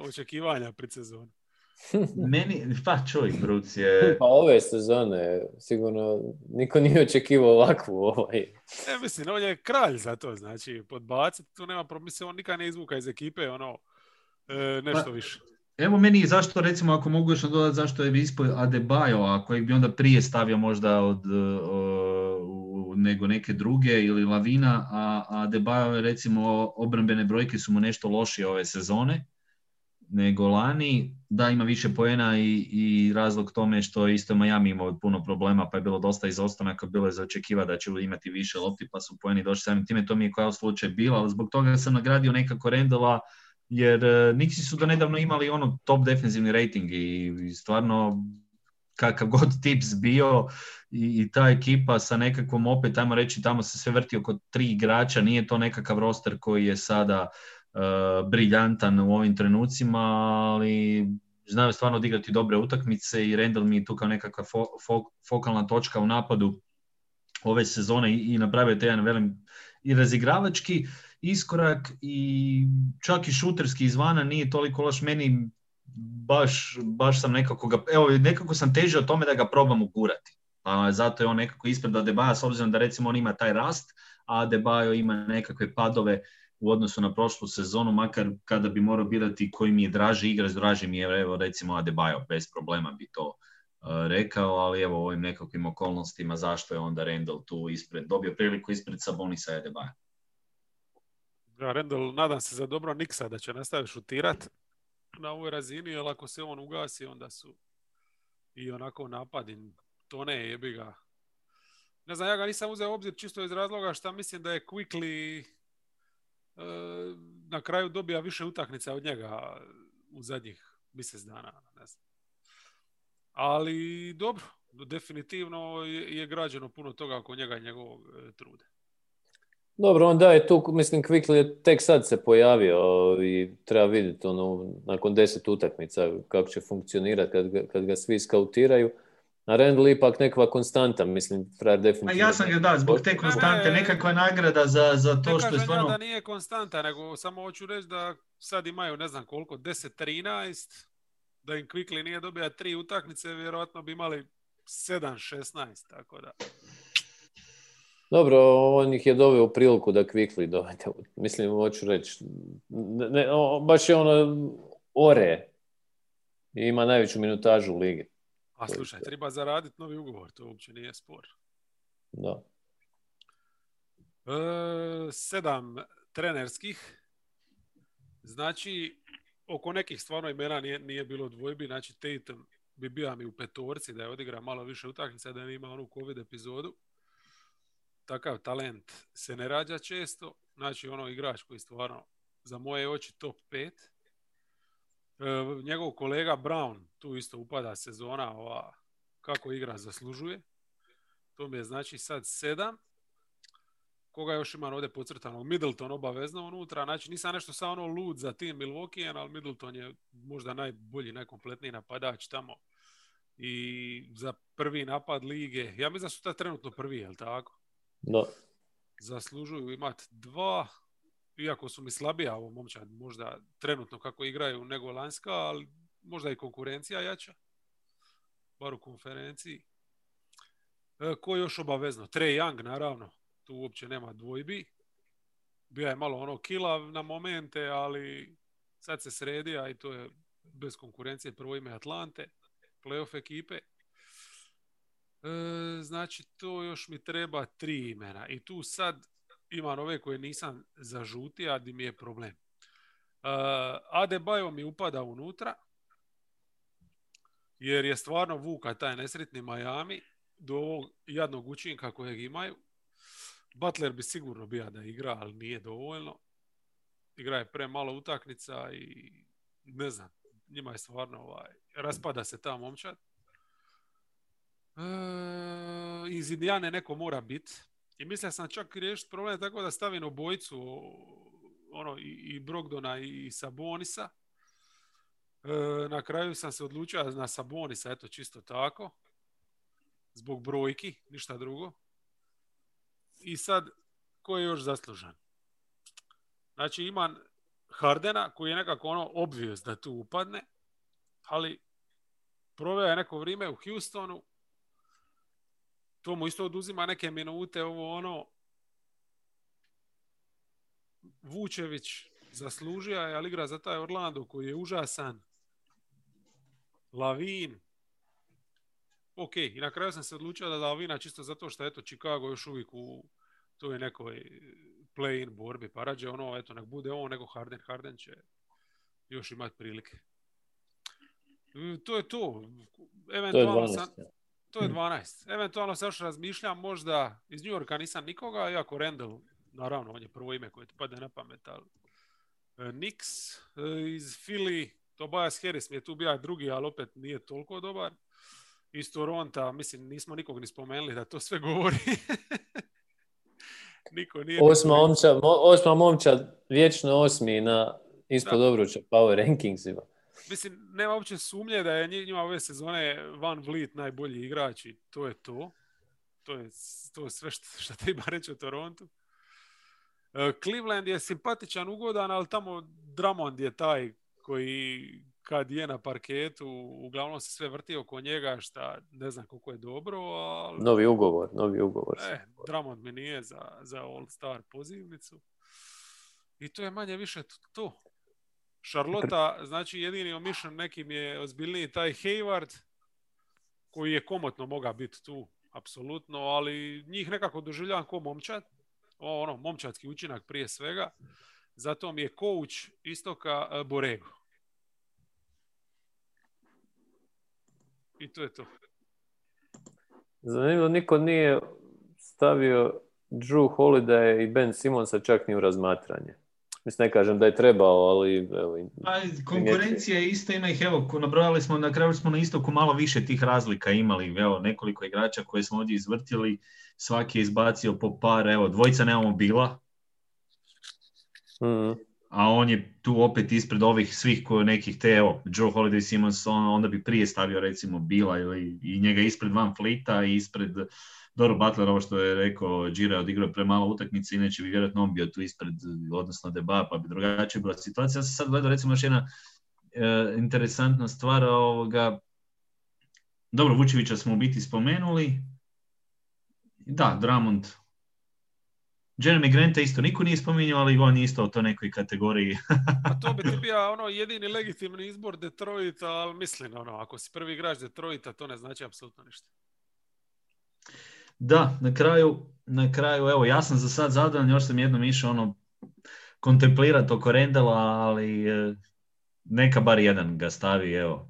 očekivanja pred sezonu? Meni, pa čuj, Bruc je... Pa ove sezone, sigurno, niko nije očekivao ovakvu ovaj. Ne, mislim, on je kralj za to, znači, podbaciti, tu nema promisle, on nikad ne izvuka iz ekipe, ono, e, nešto pa, više. Evo meni zašto, recimo, ako mogu još dodati, zašto je Vispo Adebayo, a kojeg bi onda prije stavio možda od, nego neke druge, ili Lavina, a Adebayo je, recimo, obrambene brojke su mu nešto lošije ove sezone, nego lani, da ima više poena i, i razlog tome što isto Miami imao puno problema, pa je bilo dosta izostanaka, bilo je za očekiva da će imati više lopti, pa su poeni došli samim time, to mi je kao slučaj bilo, ali zbog toga sam nagradio nekako Rendova, jer uh, Nixi su do nedavno imali ono top defensivni rating i, stvarno kakav god tips bio i, i, ta ekipa sa nekakvom opet, ajmo reći, tamo se sve vrti oko tri igrača, nije to nekakav roster koji je sada briljantan u ovim trenucima, ali znaju stvarno odigrati dobre utakmice i Randall mi je tu kao nekakva fo, fokalna točka u napadu ove sezone i, i napravio te jedan velim i razigravački iskorak i čak i šuterski izvana nije toliko loš meni baš, baš sam nekako ga, evo nekako sam težio o tome da ga probam ugurati. Pa zato je on nekako ispred Adebaja s obzirom da recimo on ima taj rast, a Adebayo ima nekakve padove u odnosu na prošlu sezonu, makar kada bi morao birati koji mi je draži igrač, draži mi je evo, recimo Adebayo, bez problema bi to uh, rekao, ali evo u ovim nekakvim okolnostima zašto je onda Randall tu ispred, dobio priliku ispred Sabonisa i Adebayo. Ja, Randall, nadam se za dobro Niksa da će nastaviti šutirat na ovoj razini, jer ako se on ugasi, onda su i onako napadi tone jebi ga. Ne znam, ja ga nisam uzeo obzir čisto iz razloga što mislim da je Quickly e, na kraju dobija više utakmica od njega u zadnjih mjesec dana. Ne znam. Ali dobro, definitivno je, građeno puno toga oko njega i njegovog e, truda. Dobro, onda je tu, mislim, Quickly je tek sad se pojavio i treba vidjeti ono, nakon deset utakmica kako će funkcionirati kad, kad ga svi skautiraju. A Randall ipak nekakva konstanta, mislim, frajer definitivno. A ja sam ga da, zbog te konstante, nekakva nagrada za, za to što je stvarno... Ne da nije konstanta, nego samo hoću reći da sad imaju, ne znam koliko, 10-13, da im Quickly nije dobija tri utakmice, vjerojatno bi imali 7-16, tako da... Dobro, on ih je doveo u priliku da Kvikli dovede. Mislim, hoću reći, ne, baš je ono ore. I ima najveću minutažu u ligi. A slušaj, treba zaraditi novi ugovor, to uopće nije spor. Da. E, sedam trenerskih. Znači, oko nekih stvarno imena nije, nije bilo dvojbi. Znači, Tatum bi bio mi u petorci da je odigra malo više utakmica, da ne ima onu COVID epizodu takav talent se ne rađa često. Znači ono igrač koji stvarno za moje oči top 5. E, njegov kolega Brown, tu isto upada sezona, ova, kako igra zaslužuje. To mi je znači sad sedam. Koga još imam ovdje podcrtano? Middleton obavezno unutra. Znači nisam nešto sa ono lud za tim Milwaukee, ali Middleton je možda najbolji, najkompletniji napadač tamo. I za prvi napad lige, ja mislim da su ta trenutno prvi, jel tako? Da. Zaslužuju imati dva, iako su mi slabija ovo momčad, možda trenutno kako igraju nego lanjska, ali možda i konkurencija jača. Bar u konferenciji. E, ko još obavezno? Trey Young, naravno. Tu uopće nema dvojbi. Bio je malo ono kilav na momente, ali sad se sredija i to je bez konkurencije prvo ime Atlante, playoff ekipe. E, znači, to još mi treba tri imena. I tu sad imam ove koje nisam zažutio, a di mi je problem. Uh, Adebayo mi upada unutra, jer je stvarno vuka taj nesretni Miami do ovog jadnog učinka kojeg imaju. Butler bi sigurno bio da igra, ali nije dovoljno. Igra je premalo utakmica i ne znam, njima je stvarno ovaj, raspada se ta momčad. E, iz Indijane neko mora biti. I mislio sam čak riješiti problem tako da stavim obojicu ono, i, i Brogdona i Sabonisa. E, na kraju sam se odlučio na Sabonisa, eto čisto tako. Zbog brojki, ništa drugo. I sad, ko je još zaslužan? Znači imam Hardena koji je nekako ono obvious da tu upadne, ali proveo je neko vrijeme u Houstonu, to mu isto oduzima neke minute, ovo ono, Vučević zaslužio je, ali igra za taj Orlando koji je užasan. Lavin. Ok, i na kraju sam se odlučio da Lavina čisto zato što eto Chicago još uvijek u toj nekoj play-in borbi, pa rađe ono, eto, nek bude on nego Harden. Harden će još imati prilike. To je to. Eventualno to je 12. sam, to je 12. Eventualno se još razmišljam možda iz New Yorka nisam nikoga, iako Randall, naravno, on je prvo ime koje ti pade na pamet, ali e, Nix e, iz Philly, Tobias Harris mi je tu bio drugi, ali opet nije toliko dobar. Iz Toronta, mislim, nismo nikog ni spomenuli da to sve govori. Niko nije... Osma momčad, mo- osma momčad, vječno osmi na ispod obruča Power Rankingsima. Mislim, nema uopće sumnje da je nji- njima ove sezone Van Vliet najbolji igrač i to je to. To je, to je sve što, što treba reći o Torontu. E, Cleveland je simpatičan, ugodan, ali tamo Drummond je taj koji kad je na parketu, uglavnom se sve vrti oko njega, šta ne znam koliko je dobro, ali Novi ugovor, novi ugovor. E, Drummond mi nije za, za All-Star pozivnicu. I to je manje više to. Charlotta, znači jedini omišljen nekim je ozbiljniji taj Hayward, koji je komotno mogao biti tu, apsolutno, ali njih nekako doživljavam ko momčad. O, ono, momčadski učinak prije svega. Zato mi je coach istoka e, Borego. I to je to. Zanimljivo, niko nije stavio Drew Holiday i Ben Simonsa čak ni u razmatranje. Mislim, ne kažem da je trebao, ali evo, Pa, konkurencija je ista, ima ih, evo, nabrojali smo, na kraju smo na istoku malo više tih razlika imali, evo, nekoliko igrača koje smo ovdje izvrtili, svaki je izbacio po par, evo, dvojica nemamo bila, mm, a on je tu opet ispred ovih svih koji nekih te, evo, Joe Holiday Simmons, on, onda bi prije stavio recimo Bila ili i njega ispred Van Fleeta i ispred Doro Butler, ovo što je rekao, Gira je odigrao premalo utakmice, inače bi vjerojatno on bio tu ispred, odnosno Deba, pa bi drugačije bila situacija. Ja sam sad gledao recimo još jedna e, interesantna stvar ovoga, dobro, Vučevića smo u biti spomenuli, da, Drummond, Jeremy Granta isto niko nije spominjao, ali on je isto u toj nekoj kategoriji. A to bi ti bio ono jedini legitimni izbor Detroita, ali mislim ono, ako si prvi igrač Detroita, to ne znači apsolutno ništa. Da, na kraju, na kraju, evo, ja sam za sad zadovoljan, još sam jednom išao ono, kontemplirati oko Rendela, ali e, neka bar jedan ga stavi, evo.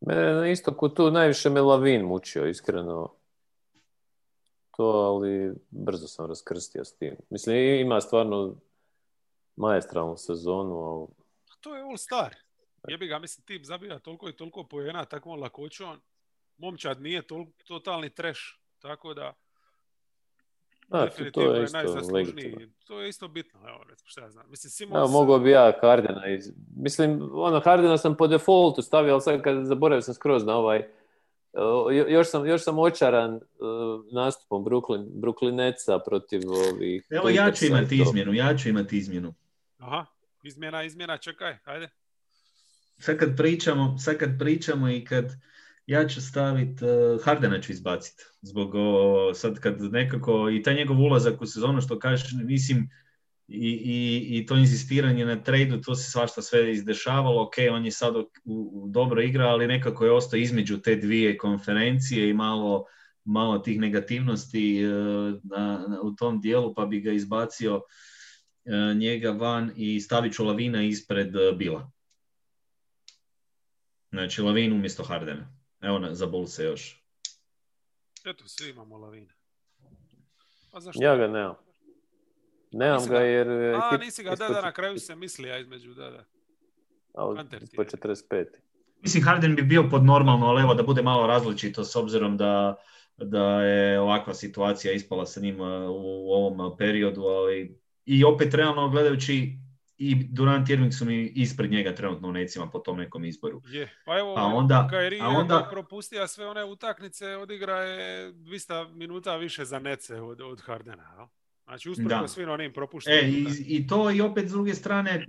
Mene na istoku tu najviše me Lavin mučio, iskreno. To, ali brzo sam raskrstio s tim. Mislim, ima stvarno maestralnu sezonu. ali To je all star. Jebi ga, mislim, tip zabija toliko i toliko pojena takvom lakoćom. Momčad nije tol- totalni trash. Tako da, Da, to, definitivno to je je isto najzaslužniji. To je isto bitno, evo, recimo, šta ja znam. Mislim, Simons... Evo, mogao bi ja Hardena iz... Mislim, ono, Hardena sam po defaultu stavio, ali sad kad zaboravio sam skroz na ovaj... uh, jo- još, sam, još sam očaran uh, nastupom Brooklyn, Brooklyneca protiv ovih... Evo ja ću imati to. izmjenu, ja ću imati izmjenu. Aha, izmjena, izmjena, čekaj, ajde. Sad kad pričamo, sad kad pričamo i kad ja ću staviti, uh, Hardena ću izbaciti. Zbog o, sad kad nekako i taj njegov ulazak u sezonu što kažeš, mislim, i, i, i to inzistiranje na tradu, to se svašta sve izdešavalo, ok, on je sad u, u dobro igra, ali nekako je ostao između te dvije konferencije i malo, malo tih negativnosti e, na, na- u tom dijelu, pa bi ga izbacio e, njega van i stavit ću Lavina ispred e, Bila. Znači Lavin umjesto Hardena. Evo na, za Bullse još. Eto, svi imamo lavine. Pa zašto? Ja ga nemam. Nemam Nisi ga ga- jer... je A, ekip- nisi ga, da, da, na kraju se misli, ja između, da, da. ispod je. 45. Mislim Harden bi bio pod normalno, ali evo da bude malo različito s obzirom da, da je ovakva situacija ispala sa njim uh, u ovom periodu, ali i opet realno gledajući i Durant i Irving su mi ispred njega trenutno u necima po tom nekom izboru. Je, pa evo, A onda- Kyrie a onda- je propustio sve one utakmice, odigra je 200 minuta više za nece od, od Hardena. jel? Znači, usprko svim onim propuštenim E, i, i to i opet s druge strane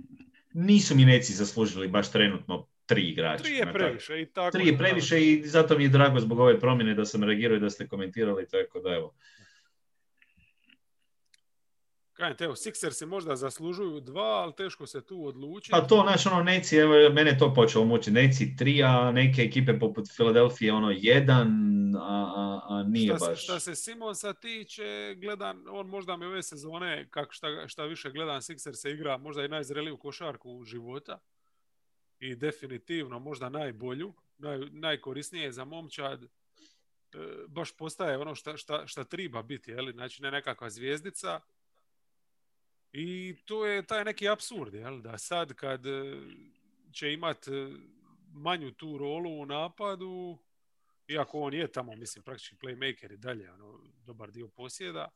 nisu mi neci zaslužili baš trenutno tri igrača. Tri je previše i tako. Tri je previše i zato mi je drago zbog ove promjene da sam reagirao i da ste komentirali, tako da evo. Kažem te, evo, Sixersi možda zaslužuju dva, ali teško se tu odlučiti. Pa to, znaš, ono, Neci, evo, mene je to počelo mučiti. Neci tri, a neke ekipe poput Filadelfije, ono, jedan, a, a, a nije šta, se, baš. šta se Simonsa tiče, gledam, on možda mi ove sezone, kako šta, šta više gledam, Sixer se igra možda i najzreliju košarku života i definitivno možda najbolju, naj, najkorisnije za momčad. E, baš postaje ono šta, šta, šta triba biti, jeli? znači ne nekakva zvijezdica. I to je taj neki apsurd, jel? da sad kad e, će imat e, manju tu rolu u napadu, iako on je tamo, mislim, praktički playmaker i dalje, ono, dobar dio posjeda,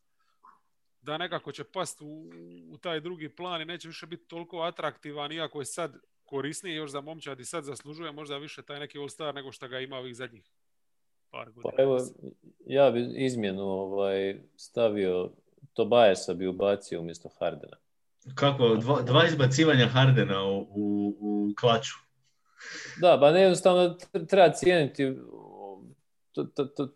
da nekako će past u, u taj drugi plan i neće više biti toliko atraktivan, iako je sad korisniji još za momčad i sad zaslužuje možda više taj neki All-Star nego što ga ima ovih zadnjih par Pa godina. evo, ja bi izmjenu ovaj, stavio, Tobajasa bi ubacio umjesto Hardena. Kako, dva, dva izbacivanja Hardena u, u, u klaču. Da, ba ne jednostavno tr- treba cijeniti to, to, to,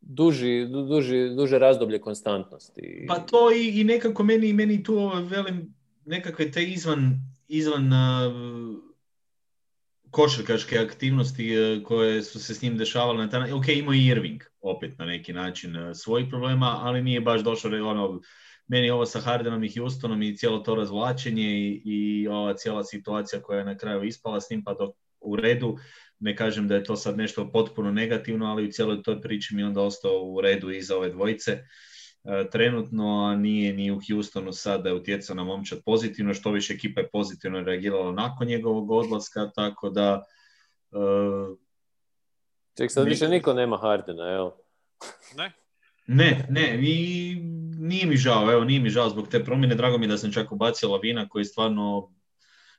duži, du- duži, duže razdoblje konstantnosti. Pa to i, i nekako meni, meni tu velim nekakve te izvan, izvan uh, košarkaške aktivnosti uh, koje su se s njim dešavale na taj. Ok, imao i Irving opet na neki način uh, svojih problema, ali nije baš došao re- ono, meni ovo sa Hardenom i Houstonom i cijelo to razvlačenje i, i ova cijela situacija koja je na kraju ispala s njim pa dok u redu. Ne kažem da je to sad nešto potpuno negativno, ali u cijeloj toj priči mi onda ostao u redu i za ove dvojice e, trenutno, a nije ni u Houstonu sad da je utjecao na momčad pozitivno, što više ekipa je pozitivno reagirala nakon njegovog odlaska, tako da e, Ček, sad mi- više niko nema Hardena, jel? Ne? Ne, ne, i nije mi žao, evo, nije mi žao zbog te promjene, drago mi je da sam čak ubacio Lavina koji je stvarno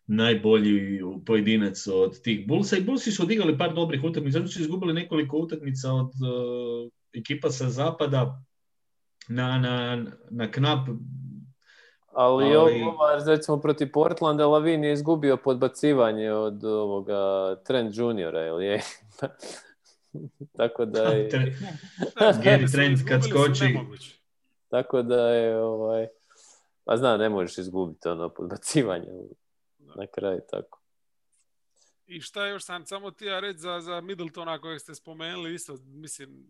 najbolji pojedinac od tih Bullsa i Bullsi su odigrali par dobrih utakmica, zato su izgubili nekoliko utakmica od uh, ekipa sa zapada na, na, na knap Ali, Ali- ova, recimo, protiv Portlanda Lavin je izgubio podbacivanje od ovoga Trent Juniora, jel je? tako da je, Gary Trent kad skoči. tako da je, ovaj, pa zna, ne možeš izgubiti ono podbacivanje na kraju, tako. I šta još sam samo ti ja reći za, za Middletona kojeg ste spomenuli, isto, mislim,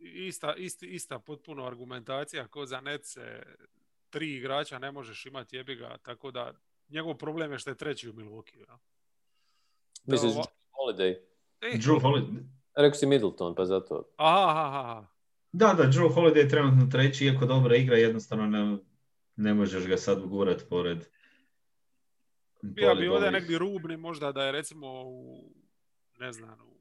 ista, isti, ista potpuno argumentacija ko za Nece, tri igrača ne možeš imati jebi ga, tako da njegov problem je što je treći u Milwaukee. Ja. Misliš ova- Holiday? E, Drew Holiday. Rekao si Middleton, pa zato. aha, aha, aha. Da, da, Drew Holiday je trenutno treći, iako dobra igra, jednostavno ne, Ne možeš ga sad gurat pored... Ja bi ovdje negdje rubni možda da je recimo u, ne znam, u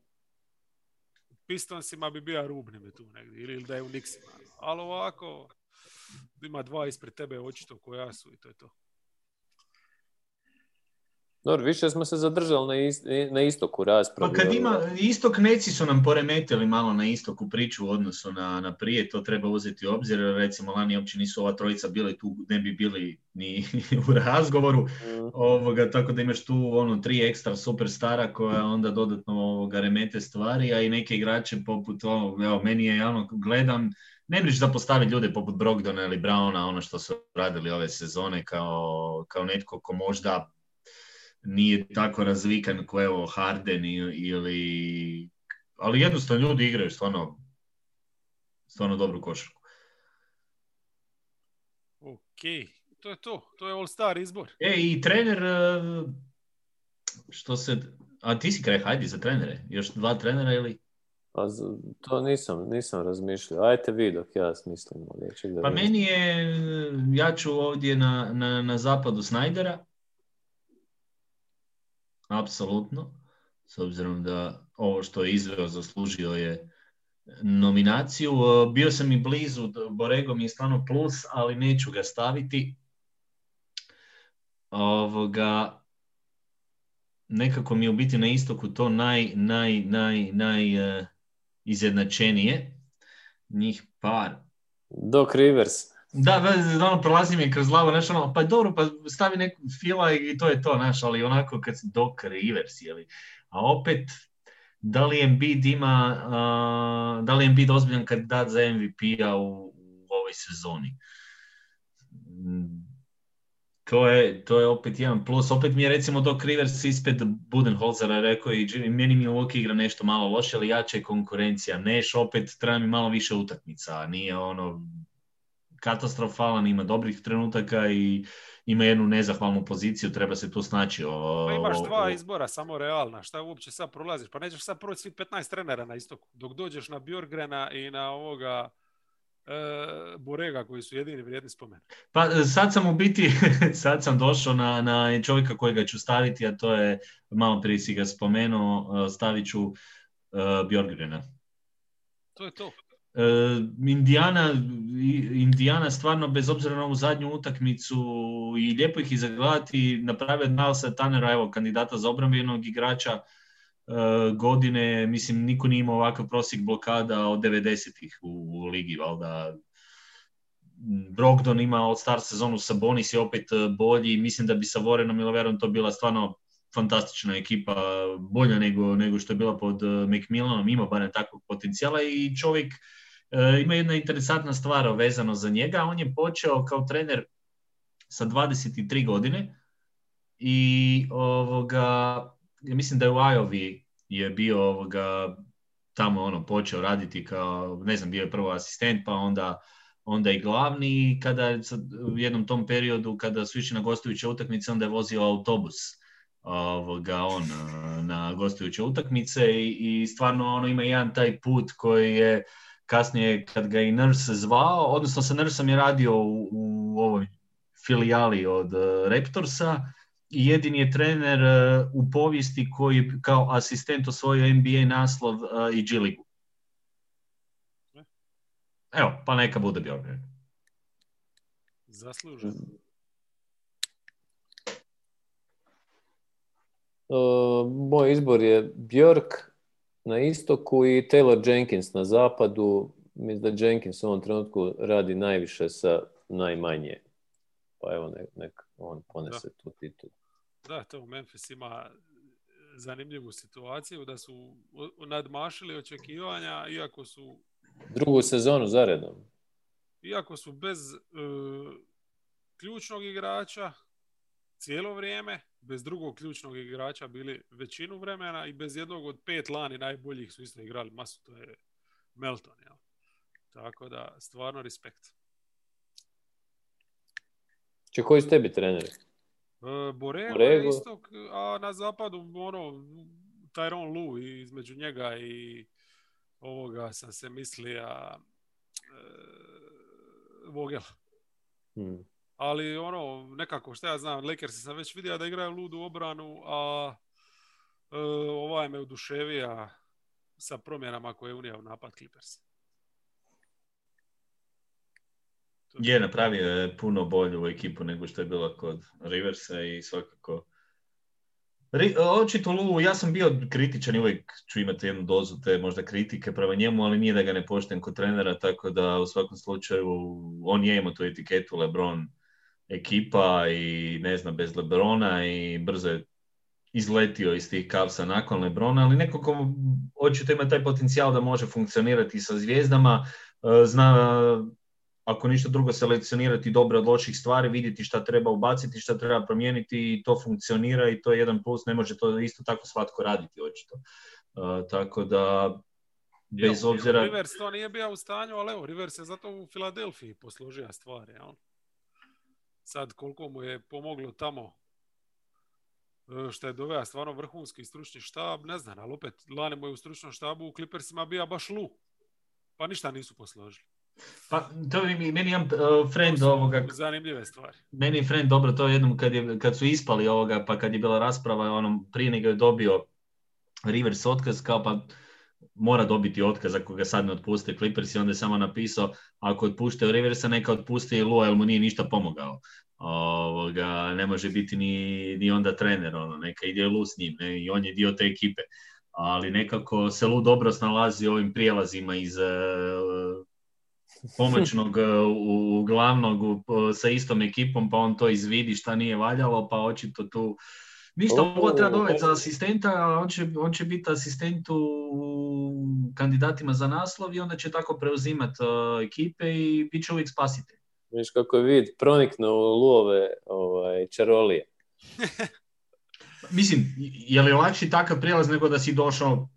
Pistonsima bi bio rubni mi tu negdje, ili da je u Nixima. Ali ovako, ima dva ispred tebe očito koja su i to je to. Dobro, više smo se zadržali na, ist, na istoku raspravi. Pa kad Ovo- ima, istok neci su nam poremetili malo na istoku priču u odnosu na, na prije, to treba uzeti u obzir, recimo lani uopće nisu ova trojica bili tu, ne bi bili ni u razgovoru, Mm. ovoga, tako da imaš tu ono tri ekstra superstara koja onda dodatno ovoga, remete stvari, a i neke igrače poput, ono, evo, meni je ono, gledam, ne briš da postavi ljude poput Brogdona ili Browna, ono što su radili ove sezone kao, kao netko ko možda nije tako razvikan kao evo Harden ili... Ali jednostavno ljudi igraju stvarno, stvarno dobru košarku. Ok, to je to. To je all-star izbor. E, i trener, e, što se... A ti si kraj, hajdi za trenere. Još dva trenera ili... Pa to nisam, nisam razmišljao. Ajte vi dok ja smislim. da Pa meni je, ja ću ovdje na, na, na zapadu Snajdera. Apsolutno. S obzirom da ovo što je izveo zaslužio je nominaciju. E, Bio sam i blizu, d- Borego mi je stvarno plus, ali neću ga staviti. Ovoga, nekako mi je u biti na istoku to naj, naj, naj, naj e, izjednačenije. Njih par. Doc Rivers. Da, da, ono prolazi mi kroz glavu, znaš, ono, pa dobro, pa stavi neku fila i to je to, znaš, ali onako kad si Doc Rivers, jeli. A opet, da li Embiid ima, a, da li Embiid ozbiljan kandidat za MVP-a u, u ovoj sezoni? To je, to je opet jedan plus. Opet mi je recimo Doc Rivers ispred Budenholzera rekao i Jimmy, meni Milwaukee igra nešto malo loše, ali jača je konkurencija. Neš opet treba mi malo više utakmica, nije ono katastrofalan, ima dobrih trenutaka i ima jednu nezahvalnu poziciju, treba se tu snaći. O, Pa imaš dva o- izbora, samo realna. Šta uopće sad prolaziš? Pa nećeš sad proći svi 15 trenera na istoku. Dok dođeš na Bjorgrena i na ovoga e, Borega koji su jedini vrijedni spomen. Pa e, sad sam u biti, sad sam došao na, na čovjeka kojega ću staviti, a to je, malo prije si ga spomenuo, e, stavit ću uh, Bjorgrena. To je to. E, Indiana, Indiana stvarno bez obzira na ovu zadnju utakmicu i lijepo ih izagledati naprave od Nilesa Tannera, evo kandidata za obrambenog igrača e, godine, mislim niko nije imao ovakav prosjek blokada od 90-ih u, u ligi, valjda. Brogdon ima od star sezonu Sabonis je opet e, bolji, mislim da bi sa Vorenom i Loverom to bila stvarno fantastična ekipa, bolja nego, nego što je bila pod e, McMillanom, ima barem takvog potencijala i čovjek e, ima jedna interesantna stvar vezano za njega, on je počeo kao trener sa 23 godine i ovoga, ja mislim da je u Iowa je bio ovoga, tamo ono počeo raditi kao, ne znam, bio je prvo asistent, pa onda onda i glavni kada u jednom tom periodu kada su išli na gostujuće utakmice onda je vozio autobus ovoga on a, na gostujuće utakmice i, i stvarno ono ima jedan taj put koji je kasnije kad ga i Nurse zvao, odnosno sa Nurseom je radio u, u ovoj filijali od uh, Raptorsa i jedini je trener uh, u povijesti koji je kao asistent osvojio NBA naslov uh, i G ligu. Evo, pa neka bude Bjorgren. Zasluženo. Uh, moj izbor je Bjork na istoku i Taylor Jenkins na zapadu. Mislim da Jenkins u ovom trenutku radi najviše sa najmanje. Pa evo, nek, nek on ponese tu titulu. Da, to Memphis ima zanimljivu situaciju da su u- nadmašili očekivanja iako su Drugu sezonu zaredom. iako su bez e, ključnog igrača cijelo vrijeme, bez drugog ključnog igrača bili većinu vremena i bez jednog od pet lani najboljih su isto igrali masu, to je Melton. Jel? Tako da, stvarno respekt. Če koji su tebi treneri? E, Borego, Borego. istok, a na zapadu ono, Tyron Lu između njega i ovoga sam se mislio e, Vogel. Hmm. Ali ono, nekako šta ja znam, Lakers sam već vidio da igraju ludu obranu, a e, ovaj me oduševija sa promjenama koje je unija u napad Clippers. Je, napravio je puno bolju ekipu nego što je bila kod Riversa i svakako... Ri- Očito Lu, ja sam bio kritičan i uvijek ću imati jednu dozu te možda kritike prema njemu, ali nije da ga ne poštujem kod trenera, tako da u svakom slučaju on je imao tu etiketu Lebron ekipa i ne znam, bez Lebrona i brzo je izletio iz tih kavsa nakon Lebrona, ali neko ko očito ima taj potencijal da može funkcionirati sa zvijezdama, e, zna ako ništa drugo selekcionirati dobre od loših stvari, vidjeti šta treba ubaciti, šta treba promijeniti i to funkcionira i to je jedan plus, ne može to isto tako svatko raditi očito. E, tako da bez obzira... Rivers to nije bio u stanju, ali evo, Rivers je zato u Filadelfiji posložio stvari. Jel? Sad koliko mu je pomoglo tamo e, što je doveo stvarno vrhunski stručni štab, ne znam, ali opet Lani mu je u stručnom štabu u Clippersima bio baš lu. Pa ništa nisu posložili. Pa, to mi, meni jedan uh, friend To su ovoga, Zanimljive stvari. meni je friend dobro to jednom kad, je, kad su ispali ovoga, pa kad je bila rasprava, ono, prije nego je dobio Rivers otkaz, kao pa mora dobiti otkaz ako ga sad ne otpuste Clippers i onda je samo napisao ako otpuštaju Riversa neka otpuste i Lua jer mu nije ništa pomogao. Ovoga, ne može biti ni, ni onda trener, ono, neka ide Lu s njim ne, i on je dio te ekipe. Ali nekako se Lu dobro snalazi ovim prijelazima iz e, pomoćnog e, u, glavnog u- sa istom ekipom, pa on to izvidi šta nije valjalo, pa očito tu Ništa, O, ovo treba dovesti za asistenta, a on će, on će biti asistent u kandidatima za naslov i onda će tako preuzimati ekipe i bit će uvijek spasitelj. Viš kako je vid proniknuo u luove ovaj, čarolije. Mislim, je li lakši takav prijelaz nego da si došao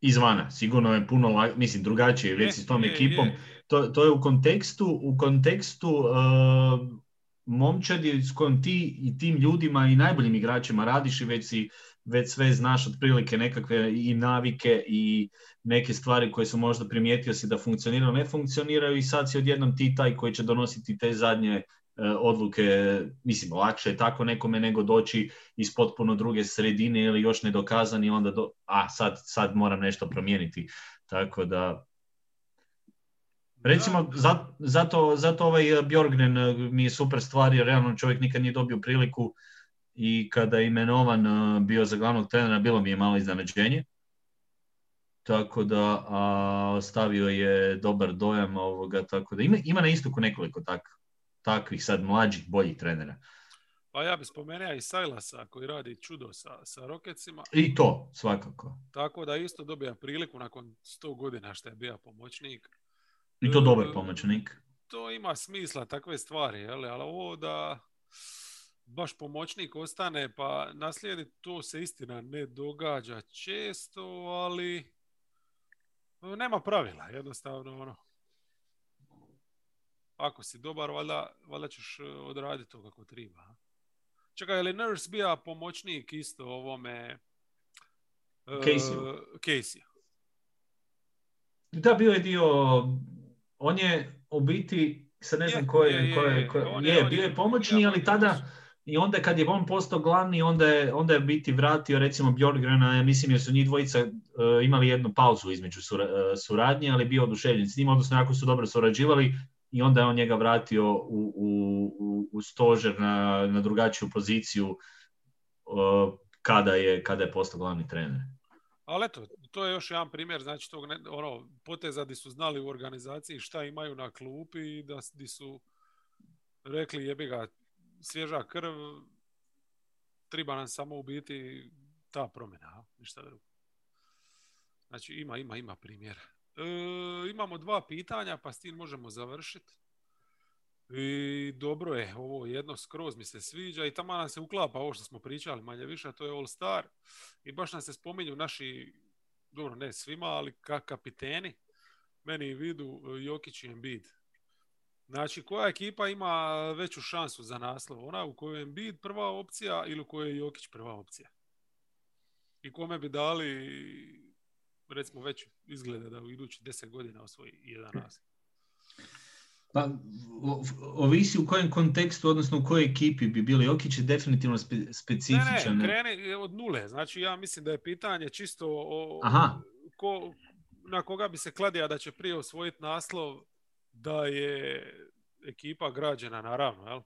izvana? Sigurno je puno, la- mislim, drugačije je već s tom je, ekipom. je. To, to je u kontekstu, u kontekstu uh, momčadi s kojim ti i tim ljudima i najboljim igračima radiš i već si već sve znaš otprilike nekakve i navike i neke stvari koje su možda primijetio si da funkcioniraju, ne funkcioniraju i sad si odjednom ti taj koji će donositi te zadnje e, odluke, mislim, lakše je tako nekome nego doći iz potpuno druge sredine ili još nedokazani, onda do, a sad, sad moram nešto promijeniti. Tako da, recimo, zato, zato ovaj Bjorgren e, mi je super stvar jer realno čovjek nikad nije dobio priliku i kada je imenovan e, bio za glavnog trenera, bilo mi je malo iznenađenje. Tako da a, ostavio je dobar dojam ovoga, tako da ima, ima na istoku nekoliko tak, takvih sad mlađih, boljih trenera. Pa ja bi spomenuo i Silasa koji radi čudo sa, sa Rocketsima. I to, svakako. Tako da isto dobija priliku nakon 100 godina što je bio pomoćnik. I to dobar E, pomoćnik. To ima smisla, takve stvari, jel? ali ovo da baš pomoćnik ostane pa naslijedi, to se istina ne događa često, ali nema pravila, jednostavno ono. Ako si dobar, valjda, valjda ćeš e, odraditi to kako treba. Čekaj, je li Nurse bija pomoćnik isto ovome e, Casey-u. Casey. Da, bio je dio, on je u biti, sad ne znam Je, ko je, ko je, ko bio je- pomoćni, ali tada, i onda kad je on postao glavni, onda je, onda je biti vratio recimo Bjorgrena, ja mislim jer su njih dvojica e, imali jednu pauzu između sura- e, suradnje, ali bio oduševljen s njim, odnosno jako su dobro surađivali i onda je on njega vratio u, u, u, u stožer na, na drugačiju poziciju e, kada je, kada je postao glavni trener. Ali eto, to je još jedan primjer, znači tog ne, ono, poteza di su znali u organizaciji šta imaju na klupi i da di su rekli jebi ga, svježa krv, treba nam samo u biti ta promjena, ništa drugo. Znači ima, ima, ima primjera. E, imamo dva pitanja, pa s tim možemo završiti. I dobro je, ovo jedno skroz mi se sviđa i tamo nam se uklapa ovo što smo pričali manje više, to je All Star. I baš nam se spominju naši, dobro ne svima, ali ka kapiteni. Meni vidu e, Jokić i Embiid. Znači, koja ekipa ima veću šansu za naslov? Ona u kojoj je Embiid prva opcija ili u kojoj je Jokić prva opcija? I kome bi dali, recimo, već izgleda da u idući deset godina osvoji jedan naslov? Pa, ovisi u kojem kontekstu, odnosno u kojoj ekipi bi bili. Jokić je definitivno spe, specifičan. Ne, ne, kreni od nule. Znači, ja mislim da je pitanje čisto o, Aha. ko, na koga bi se kladija da će prije osvojiti naslov da je ekipa građena, naravno, jel?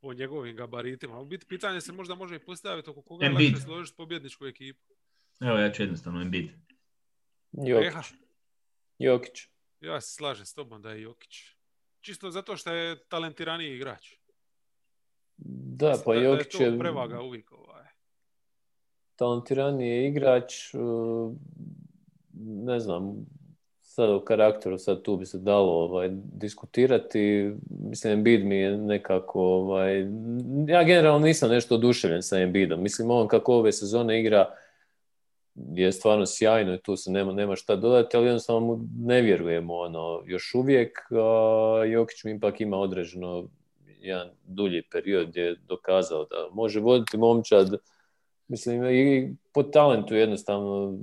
po njegovim gabaritima. U biti pitanje se možda može i postaviti oko koga Embiid. lakše složiti pobjedničku ekipu. Evo, ja ću jednostavno Embiid. Jokić. Jokić. ja se slažem s tobom da je Jokić. Čisto zato što je talentiraniji igrač. Da, Mislim pa da- Jokić je je to prevaga uvijek. Ovaj. talentiraniji je igrač, uh, ne znam, sad o karakteru, sad tu bi se dalo ovaj, diskutirati. Mislim, Embiid mi je nekako, ovaj, ja generalno nisam nešto oduševljen sa Embiidom. Mislim, on kako ove sezone igra je stvarno sjajno i tu se nema, nema šta dodati, ali jednostavno mu ne vjerujemo ono, još uvijek. A Jokić mi ipak ima određeno jedan dulji period gdje je dokazao da može voditi momčad Mislim, i po talentu jednostavno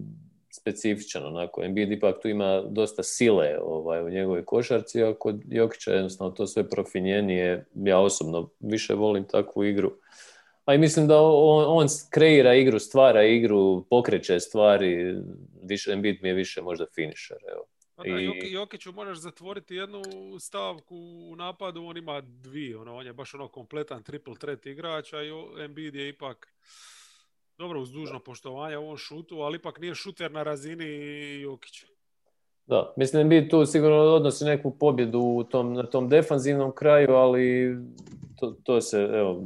specifičan onako. Embiid ipak tu ima dosta sile ovaj, u njegovoj košarci, a kod Jokića jednostavno to sve profinjenije. Ja osobno više volim takvu igru. A i mislim da on, on kreira igru, stvara igru, pokreće stvari. Više, Embiid mi je više možda finisher. Evo. Pa da, I- Joki- Jokiću možeš zatvoriti jednu stavku u napadu, on ima dvije, ono, on je baš ono kompletan triple threat igrač, a Embiid je ipak dobro uz dužno poštovanje u ovom šutu, ali ipak nije šuter na razini Jokića. Da, mislim Embiid tu sigurno odnosi neku pobjedu u tom, na tom defanzivnom kraju, ali to, to se, evo,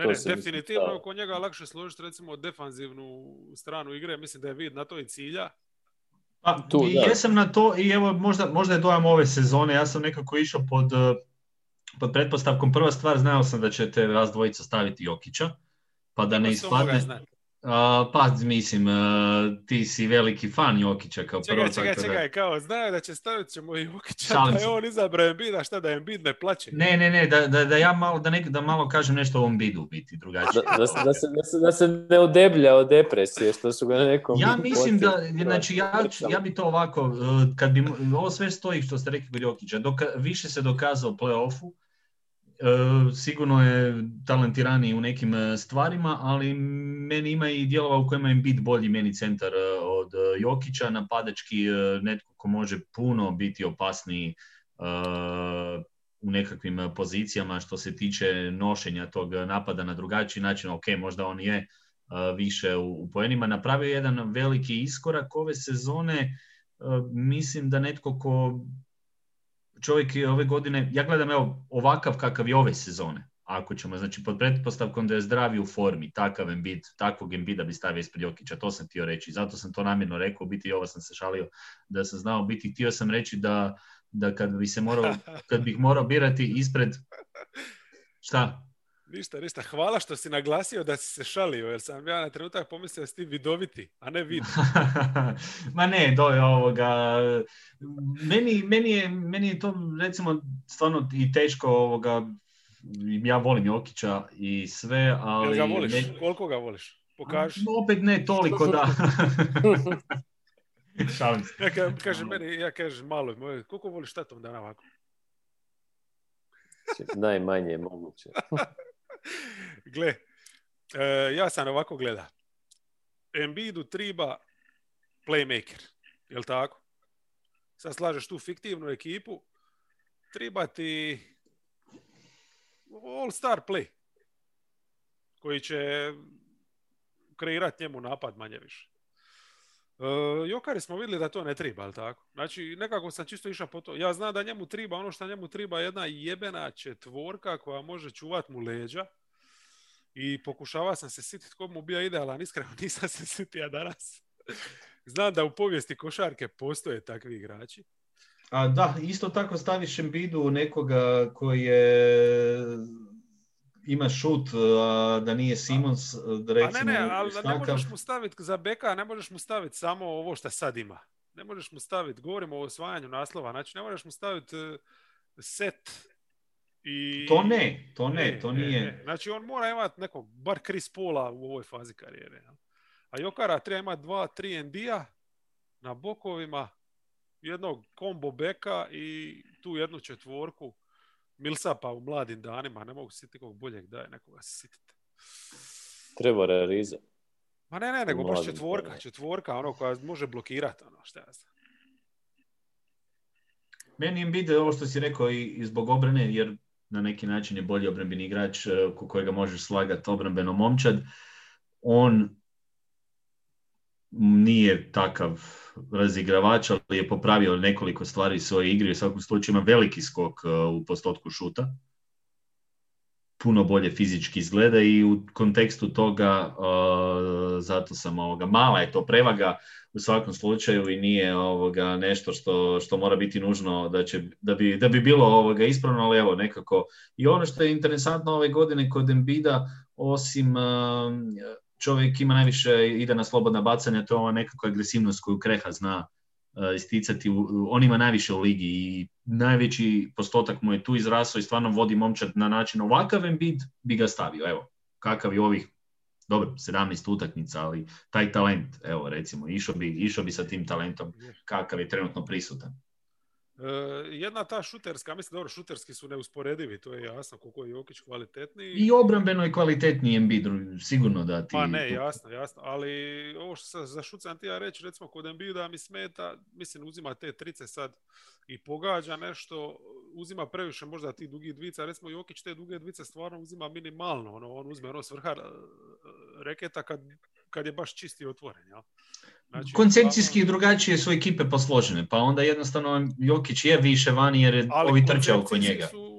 Ne, ne, mislim, definitivno oko njega lakše složiti recimo defanzivnu stranu igre, mislim da je vid na to i cilja. Pa, Tu, i da. jesam na to i evo možda, možda je dojam ove sezone, ja sam nekako išao pod, eh, pod pretpostavkom, prva stvar znao sam da ćete vas dvojica staviti Jokića, pa da ne mogao ispadne, a, pa mislim, eh, ti si veliki fan Jokića kao prvo. Čekaj, čekaj, tako da- čekaj, kao znaju da će staviti ćemo i Jokića, Šalim da je on izabrao Embida, šta da Embiid ne plaće? Ne, ne, ne, da, da, da ja malo, da, nek, da malo kažem nešto o ovom bidu u biti drugačije. da, da, se, da, se, da, se, da se ne odeblja od depresije, što su ga nekom... Ja mislim da, podsjetili. znači ja, ja bi to ovako, eh, kad bi, ovo sve stoji što ste rekli kod Jokića, doka, više se dokazao u play-offu, sigurno je talentiraniji u nekim eh, stvarima, ali meni ima i dijelova u kojima je bit bolji meni centar eh, od Jokića, napadački netko ko može puno biti opasniji u nekakvim pozicijama što se tiče nošenja tog napada na drugačiji način, ok, možda on je više u, poenima. Napravio je jedan veliki iskorak ove sezone. Mislim da netko ko čovjek je ove godine, ja gledam evo ovakav kakav je ove sezone. Ako ćemo, znači pod pretpostavkom da je zdravi u formi, takav Embiid, takvog Embida bi stavio ispred Jokića, to sam htio reći. Zato sam to namjerno rekao, biti i ovo sam se šalio da sam znao, biti htio sam reći da, da kad bi se morao, kad bih morao birati ispred, šta? Ništa, ništa. Hvala što si naglasio da si se šalio, jer sam ja na trenutak pomislio da si ti vidoviti, a ne vid. Ma ne, do je ovoga. Meni, meni, je, meni je to recimo stvarno i teško ovoga. Ja volim Jokića i sve, Jel ali... ga voliš? ne- Koliko ga voliš? Pokaži. opet ne toliko da... Šalim se. Ja ka, kaže meni, ja kažem malo, moj, koliko voliš tatom dana ovako? Najmanje moguće. Gle, e, ja sam ovako gleda. Embiidu triba playmaker, jel tako? Sad slažeš tu fiktivnu ekipu, triba ti all-star play, koji će kreirati njemu napad manje više. E, Jokari smo vidjeli da to ne triba, jel tako? Znači, nekako sam čisto išao po to. Ja znam da njemu triba, ono što njemu triba je jedna jebena četvorka koja može čuvat mu leđa. I pokušava sam se sititi tko mu bio idealan, iskreno nisam se sitio danas. Znam da u povijesti košarke postoje takvi igrači. A da, isto tako staviš Embiidu nekoga koji je ima šut, a da nije Simons, A recimo, ne, ne, ali ne možeš mu staviti za beka, ne možeš mu staviti samo ovo što sad ima. Ne možeš mu staviti, govorimo o osvajanju naslova, znači ne možeš mu staviti eh, set i... To ne, to ne, E, to e, nije. e. Znači on mora imati nekog, bar Chris Paula u ovoj fazi karijere. A Jokara treba imati dva, tri ND-a na bokovima jednog kombo beka i tu jednu četvorku Milsapa u mladim danima, ne mogu sjetiti kog boljeg daje, nekoga se sjetite. Treba Riza. Ma ne, ne, nego baš četvorka, danima. četvorka, ono koja može blokirati, ono, šta ja znam. Meni Embiid je ovo što si rekao i, i zbog obrane, jer na neki način je bolji obrambeni igrač eh, ko kojega možeš slagati obrambeno momčad. On nije takav razigravač, ali je popravio nekoliko stvari u svojoj igri. U svakom slučaju ima veliki skok eh, u postotku šuta. Puno bolje fizički izgleda i u kontekstu toga eh, zato sam ovoga, mala je to prevaga u svakom slučaju i nije ovoga nešto što, što mora biti nužno da, će, da, bi, da bi bilo ovoga ispravno, ali evo nekako. I ono što je interesantno ove godine kod Embida, osim um, čovjek ima najviše ide na slobodna bacanja, to je ova nekakva agresivnost koju Kreha zna uh, isticati. On ima najviše u ligi i najveći postotak mu je tu izrasao i stvarno vodi momčad na način ovakav Embiid bi ga stavio. Evo, kakav je ovih dobro, 17 utakmica, ali taj talent, evo recimo, išao bi, išao bi sa tim talentom kakav je trenutno prisutan. E, jedna ta šuterska, mislim, dobro, šuterski su neusporedivi, to je jasno, koliko je Jokić kvalitetniji. I obrambeno je kvalitetniji Embiid, sigurno da ti... Pa ne, jasno, jasno, ali ovo što sam za šut sam ti ja reći, recimo kod Embida mi smeta, mislim uzima te trice sad i pogađa nešto, uzima previše možda ti dugi dvica, recimo Jokić te duge dvice stvarno uzima minimalno, ono, on uzme ono svrha e, reketa kad, kad je baš čisti otvoren, jel? Znači, Koncepcijski drugačije su ekipe posložene, pa onda jednostavno Jokić je više vani jer je Ali ovi trče oko njega. su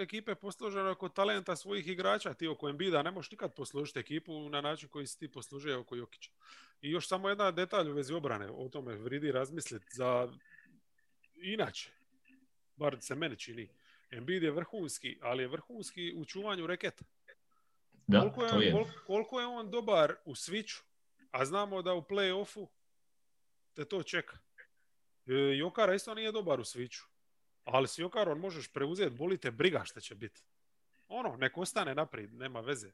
ekipe posložene oko talenta svojih igrača. Ti oko Embida ne možeš nikad poslužiti ekipu na način koji si ti poslužio oko Jokića. I još samo jedan detalj u vezi obrane. O tome vridi razmisliti za inače. Bar se meni čini. Embiid je vrhunski, ali je vrhunski u čuvanju reketa. Da, koliko, je, to je. kol- koliko je on dobar u switchu, a znamo da u play-offu te to čeka. E, Jokara isto nije dobar u switchu. Ali s Jokarom možeš preuzeti, boli te briga šta će biti. Ono, nek ostane naprijed, nema veze.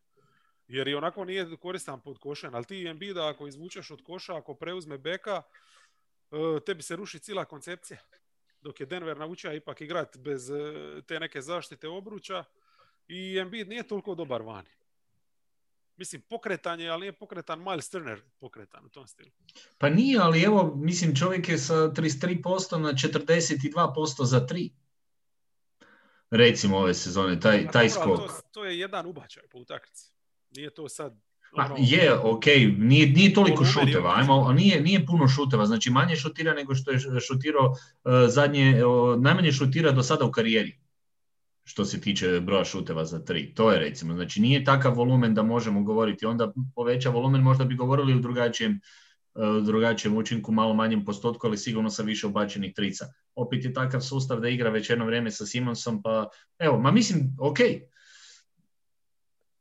Jer i onako nije koristan pod košen, ali ti Embida ako izvučeš od koša, ako preuzme beka, e, tebi se ruši cijela koncepcija. Dok je Denver naučio ipak igrat bez e, te neke zaštite obruča i Embiid nije toliko dobar vani. Mislim, pokretan je, ali nije pokretan Miles Turner pokretan u tom stilu. Pa nije, ali evo, mislim, čovjek je sa 33% na 42% za 3. Recimo ove sezone, taj, taj skok. To, to je jedan ubačaj po utakmici. Nije to sad... Pa, ono- je, ok, nije, nije toliko šuteva, ajmo, nije, nije puno šuteva, znači manje šutira nego što je šutirao uh, zadnje, o, najmanje šutira do sada u karijeri, što se tiče broja šuteva za tri. To je recimo, znači nije takav volumen da možemo govoriti, onda poveća volumen, možda bi govorili u drugačijem, uh, drugačijem učinku, malo manjem postotku, ali sigurno sa više ubačenih trica. Opet je takav sustav da igra već jedno vrijeme sa Simonsom, pa evo, ma mislim, ok,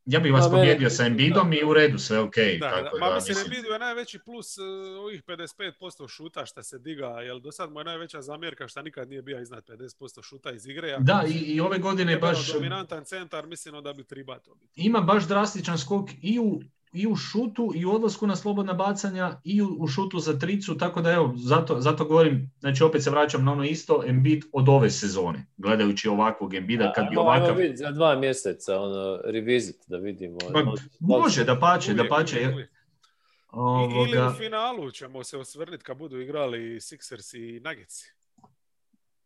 ja bih vas pobjedio sa Embidom i u redu, sve ok. Da, tako da. Da, mislim, mislim- Embiidu je najveći plus uh, ovih 55% šuta što se diga, jer do sad mu je najveća zamjerka što nikad nije bio iznad 50% šuta iz igre. Ako Da, i, i ove godine je baš dominantan centar, mislim da bi treba to biti. ima baš drastičan skok i u, i u šutu i u odlasku na slobodna bacanja i u, u šutu za tricu, tako da evo, zato, zato govorim, znači opet se vraćam na ono isto, Embiid od ove sezone, gledajući ovakvog Embida, kad bi ovakav... vidjeti za dva mjeseca, ono, revisit da vidimo. Ono, može, da pače, da Uvijek, pače. uvijek, uvijek. I- Ili Ovoga, u finalu ćemo se osvrniti kad budu igrali Sixers i Nuggets.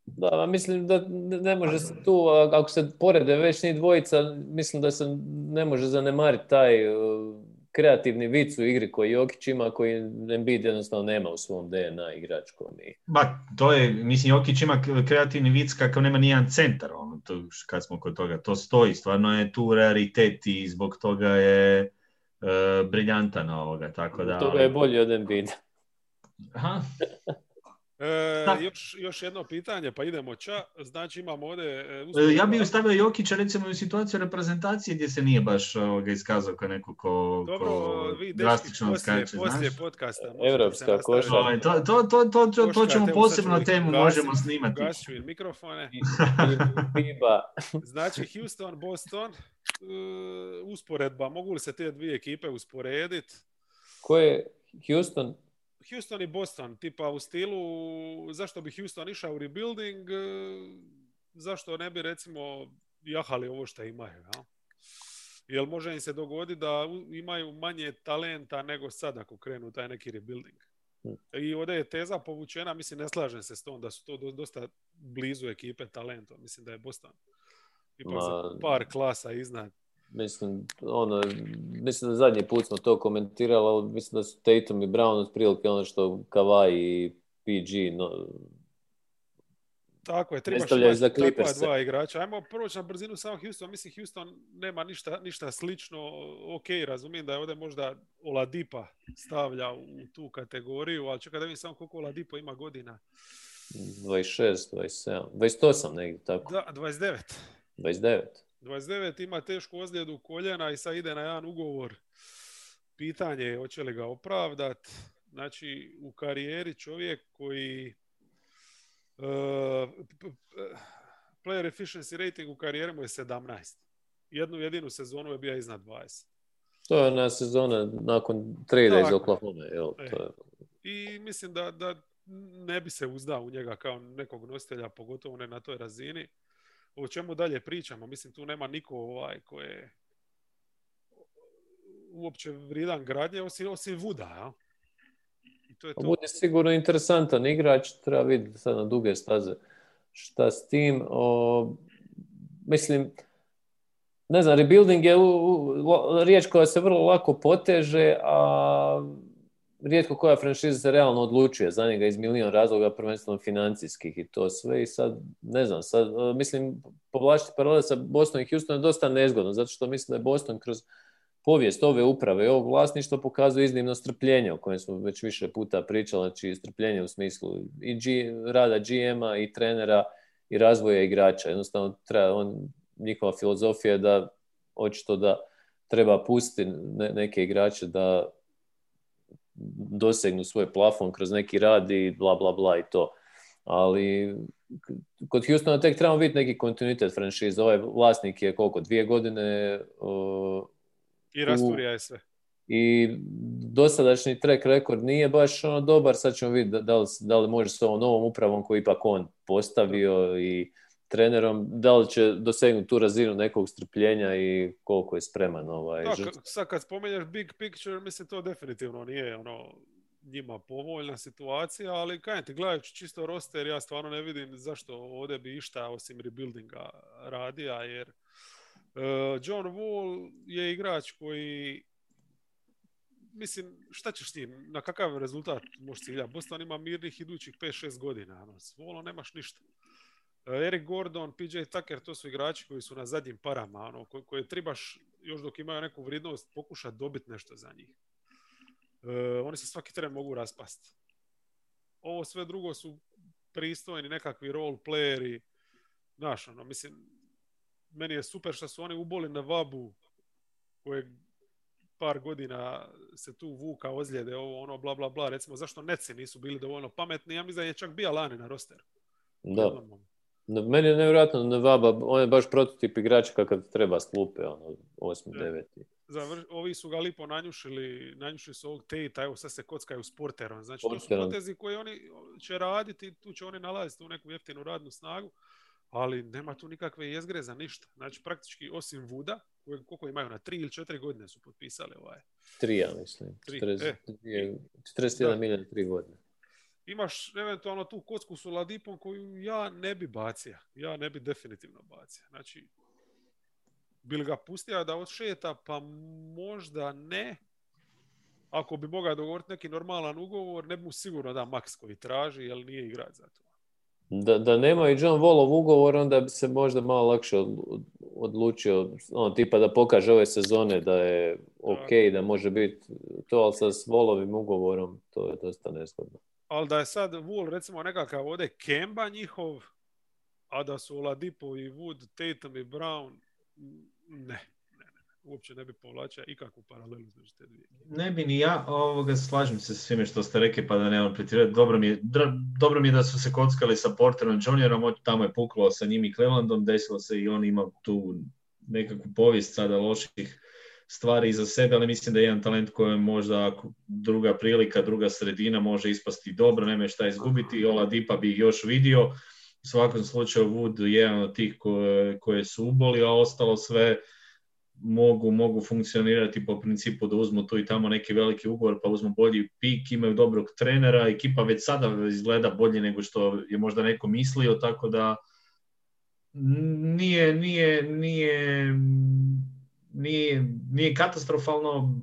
Da, ma mislim da ne može se tu, ako se porede već ni dvojica, mislim da se ne može zanemariti taj uh, kreativni vic u igri koji Jokić ima, koji Embiid jednostavno nema u svom DNA igračkom. I, ba, to je, mislim, Jokić ima kreativni vic kakav nema nijedan centar, ono, to, kad smo kod toga, to stoji, stvarno je tu raritet i zbog toga je e, briljantan ovoga, tako da... toga je bolji od Embiida. Aha, E, još, još jedno pitanje, pa idemo ča. Znači imamo ovdje... e, E, usporedba- Ja bih stavio Jokića recimo u situaciju reprezentacije gdje se nije baš ovoga, iskazao kao neko ko, Dobro, ko vi drastično poslije, skače, poslije znaš. podcasta. možete Evropska košarka. Ovaj, to, to, to, to, to, to ćemo posebno temu ugasit- možemo snimati. mikrofone. I, Biba. Znači, Houston, Boston, e, usporedba, mogu li se te dvije ekipe usporediti? Ko je Houston? Houston i Boston, tipa u stilu zašto bi Houston išao u rebuilding, e, zašto ne bi recimo jahali ovo što imaju. Ja? Jel može im se dogoditi da imaju manje talenta nego sad ako krenu taj neki rebuilding. Hm. I ovdje je teza povučena, mislim ne slažem se s tom da su to dosta blizu ekipe talenta. Mislim da je Boston ipak par klasa iznad. Mislim, ono, mislim da zadnji put smo to komentirali, ali mislim da su Tatum i Brown otprilike ono što Kawhi i PG no, tako je, imati takva dva igrača. Ajmo proći na brzinu samo Houston. Mislim, Houston nema ništa, ništa slično. Ok, razumijem da je ovdje možda Oladipa stavlja u tu kategoriju, ali čekaj da vidim samo koliko Oladipo ima godina. 26, 27, 28 negdje, tako. Da, 29. 29. 29 ima tešku ozljedu koljena i sad ide na jedan ugovor. Pitanje je hoće li ga opravdat. Znači, u karijeri čovjek koji uh, player efficiency rating u karijeri mu je 17. Jednu jedinu sezonu je bio iznad 20. To je na sezona nakon trade iz Oklahoma. Jel, e. to je... I mislim da, da ne bi se uzdao u njega kao nekog nositelja, pogotovo ne na toj razini o čemu dalje pričamo. Mislim, tu nema niko ovaj koji je uopće vrijedan gradnje, osim, osim Vuda. Ja? I to je to. Bude sigurno interesantan igrač, treba vidjeti sad na duge staze šta s tim. O, mislim, ne znam, rebuilding je riječ koja se vrlo lako poteže, a rijetko koja franšiza se realno odlučuje za njega iz milion razloga, prvenstveno financijskih i to sve. I sad, ne znam, sad, e, mislim, povlačiti paralele sa Boston i Houston je dosta nezgodno, zato što mislim da je Boston kroz povijest ove uprave i ovog vlasništva pokazuje iznimno strpljenje o kojem smo već više puta pričali, znači strpljenje u smislu i G, rada GM-a i trenera i razvoja igrača. Jednostavno treba, on, njihova filozofija je da očito da treba pustiti neke igrače da dosegnu svoj plafon kroz neki rad i bla bla bla i to. Ali kod Houstona tek trebamo vidjeti neki kontinuitet franšize. Ovaj vlasnik je koliko? Dvije godine uh, i rasturija je sve. I dosadašnji track rekord nije baš ono dobar, sad ćemo vidjeti da li, da li može s ovom novom upravom koju ipak on postavio i trenerom, da li će dosegnuti tu razinu nekog strpljenja i koliko je spreman ovaj da, sad kad spomenjaš big picture, mislim to definitivno nije ono njima povoljna situacija, ali kaj ti gledajući čisto roster, ja stvarno ne vidim zašto ovdje bi išta osim rebuildinga radija, jer uh, John Wall je igrač koji mislim, šta ćeš s njim, na kakav rezultat možeš ciljati? Boston ima mirnih idućih 5-6 godina, ono, s Wallom nemaš ništa. E, Eric Gordon, PJ Tucker, to su igrači koji su na zadnjim parama, ono, koje, koje trebaš još dok imaju neku vrijednost pokušati dobiti nešto za njih. E, oni se svaki tren mogu raspasti. Ovo sve drugo su pristojni nekakvi role playeri. Znaš, ono, mislim, meni je super što su oni uboli na vabu kojeg par godina se tu vuka ozljede, ovo ono, bla, bla, bla. Recimo, zašto Neci nisu bili dovoljno pametni? Ja mislim da je čak bio Lani na rosteru. Da. Meni je nevjerojatno Nevaba, on je baš prototip igrača kakav treba sklupe, ono, 8. 9. Zavr... Ovi su ga lipo nanjušili, nanjušili su ovog Tejta, evo sad se kockaju s Porterom. Znači, to su potezi koje oni će raditi, tu će oni nalaziti u neku jeftinu radnu snagu, ali nema tu nikakve jezgre za ništa. Znači, praktički, osim Vuda, koje, koliko imaju, na tri ili četiri godine su potpisali ovaj. Tri, ja mislim. 40, e. 41 milijuna, tri godine imaš eventualno tu kocku s Oladipom koju ja ne bi bacio. Ja ne bi definitivno bacio. Znači, bil ga pustio da odšeta, pa možda ne. Ako bi mogao dogovoriti neki normalan ugovor, ne bi mu sigurno da maks koji traži, jer nije igrač za to. Da, da nema i John Wallov ugovor, onda bi se možda malo lakše odlučio, ono, tipa da pokaže ove sezone da je ok, da može biti to, ali sa Wallovim ugovorom to je dosta neskodno ali da je sad Wool recimo nekakav ovdje Kemba njihov, a da su Oladipo i Wood, Tatum i Brown, ne, ne, ne, uopće ne bi povlačio ikakvu paralelu između te dvije. Ne bi ni ja, ovoga, slažem se s svime što ste rekli, pa da nemam pretirati. Dobro mi, je, dobro mi je da su se kockali sa Porterom Juniorom, tamo je puklo sa njim i Clevelandom, desilo se i on ima tu nekakvu povijest sada loših stvari iza sebe, ali mislim da je jedan talent koji možda druga prilika, druga sredina može ispasti dobro, nema šta izgubiti. Ola Dipa bi još vidio. U svakom slučaju Wood je jedan od tih koje, koje su uboli, a ostalo sve mogu, mogu funkcionirati po principu da uzmu tu i tamo neki veliki ugovor, pa uzmu bolji pik, imaju dobrog trenera, ekipa već sada izgleda bolje nego što je možda neko mislio, tako da nije, nije, nije, nije, nije katastrofalno,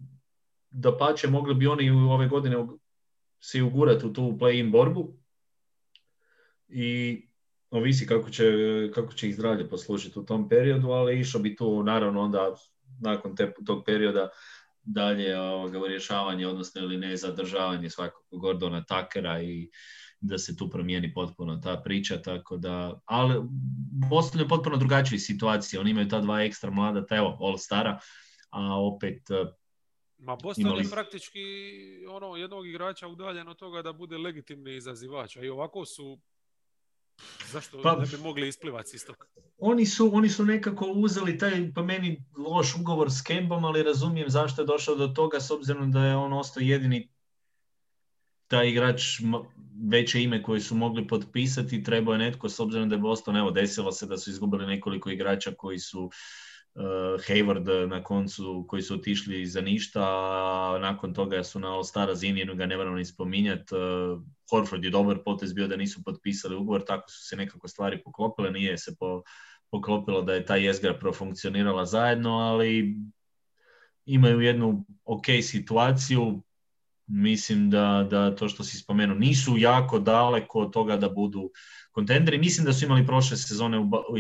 da pače mogli bi oni ove godine se ugurati u tu play-in borbu. I ovisi kako će, kako će ih zdravlje poslužiti u tom periodu, ali išao bi tu naravno onda nakon te, tog perioda dalje ovoga, rješavanje, odnosno ili ne zadržavanje svakog Gordona Takera i da se tu promijeni potpuno ta priča, tako da, ali Boston je potpuno drugačija situacija, oni imaju ta dva ekstra mlada, ta evo, All Stara, a opet eh, Ma Boston imali... je praktički ono, jednog igrača udaljen od toga da bude legitimni izazivač, a i ovako su Zašto pa, ne bi mogli isplivati iz toga? Oni su, oni su nekako uzeli taj, po meni, loš ugovor s Kembom, ali razumijem zašto je došao do toga, s obzirom da je on ostao jedini taj igrač veće ime koji su mogli potpisati, trebao je netko, s obzirom da je Boston, evo, desilo se da su izgubili nekoliko igrača koji su uh, Hayward na koncu, koji su otišli za ništa, a nakon toga su na All-Star razini, ga ne moramo ni spominjati. Uh, Horford je dobar potez bio da nisu potpisali ugovor, tako su se nekako stvari poklopile, nije se po, poklopilo da je ta jezgra profunkcionirala zajedno, ali imaju jednu ok situaciju, mislim da, da to što si spomenuo nisu jako daleko od toga da budu kontenderi. Mislim da su imali prošle sezone,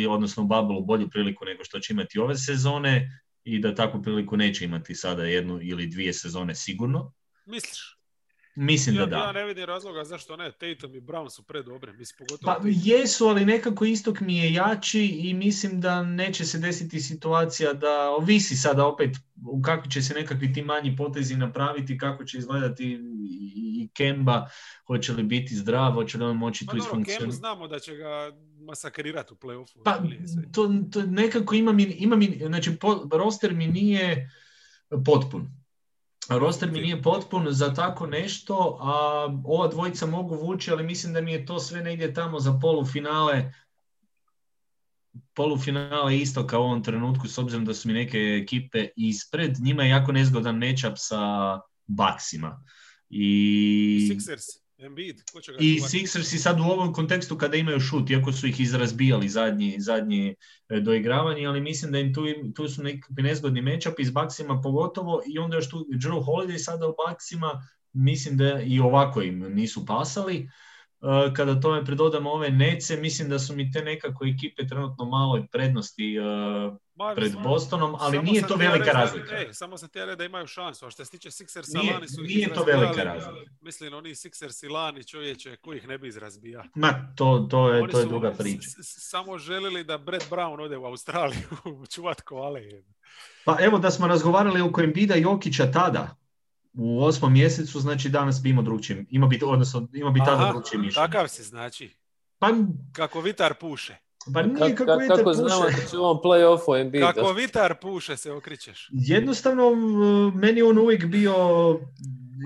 odnosno u Bubble, bolju priliku nego što će imati ove sezone i da takvu priliku neće imati sada jednu ili dvije sezone sigurno. Misliš? Mislim ja, da da. Ja ne vidim razloga zašto ne. Tatum i Brown su predobre. Mislim, pogotovo pa jesu, ali nekako istok mi je jači i mislim da neće se desiti situacija da ovisi sada opet u kakvi će se nekakvi ti manji potezi napraviti, kako će izgledati i Kemba, hoće li biti zdrav, hoće li on moći pa tu isfunkcionirati. znamo da će ga masakrirati u playoffu. Pa to, to nekako ima mi, ima mi znači po, roster mi nije potpun roster mi nije potpun za tako nešto, a ova dvojica mogu vući, ali mislim da mi je to sve negdje tamo za polufinale polufinale isto kao u ovom trenutku, s obzirom da su mi neke ekipe ispred. Njima je jako nezgodan matchup sa Baksima. I... Sixers. Embiid, ko će ga I Sixers i sad u ovom kontekstu kada imaju šut, iako su ih izrazbijali zadnji, zadnji e, doigravanje, ali mislim da im tu, tu su nekakvi nezgodni matchup s Baksima pogotovo i onda još tu Drew Holiday sada u Baksima, mislim da i ovako im nisu pasali. E, kada tome pridodamo ove nece, mislim da su mi te nekako ekipe trenutno malo prednosti pred Bostonom, ali nije to velika razlika. Ej, samo sam te da imaju šansu, a što se tiče Sixers nije, Lani su Nije to velika razlika. Mislim, oni Sixers i Lani čovječe, ko ih ne bi izrazbija. Ma, to, to je, to je druga priča. Samo želili da Brett Brown ode u Australiju čuvat koale. Pa evo da smo razgovarali oko Embida Jokića tada, u osmom mjesecu, znači danas bi imao drugčije, ima bi, odnosno ima bi tada drugčije mišljenje. Takav si znači. Pa, kako vitar puše. Pa nije kako, kako vitar kako puše. znamo da će on play-offu Embiid. Kako vitar puše se okričeš. Jednostavno, meni on uvijek bio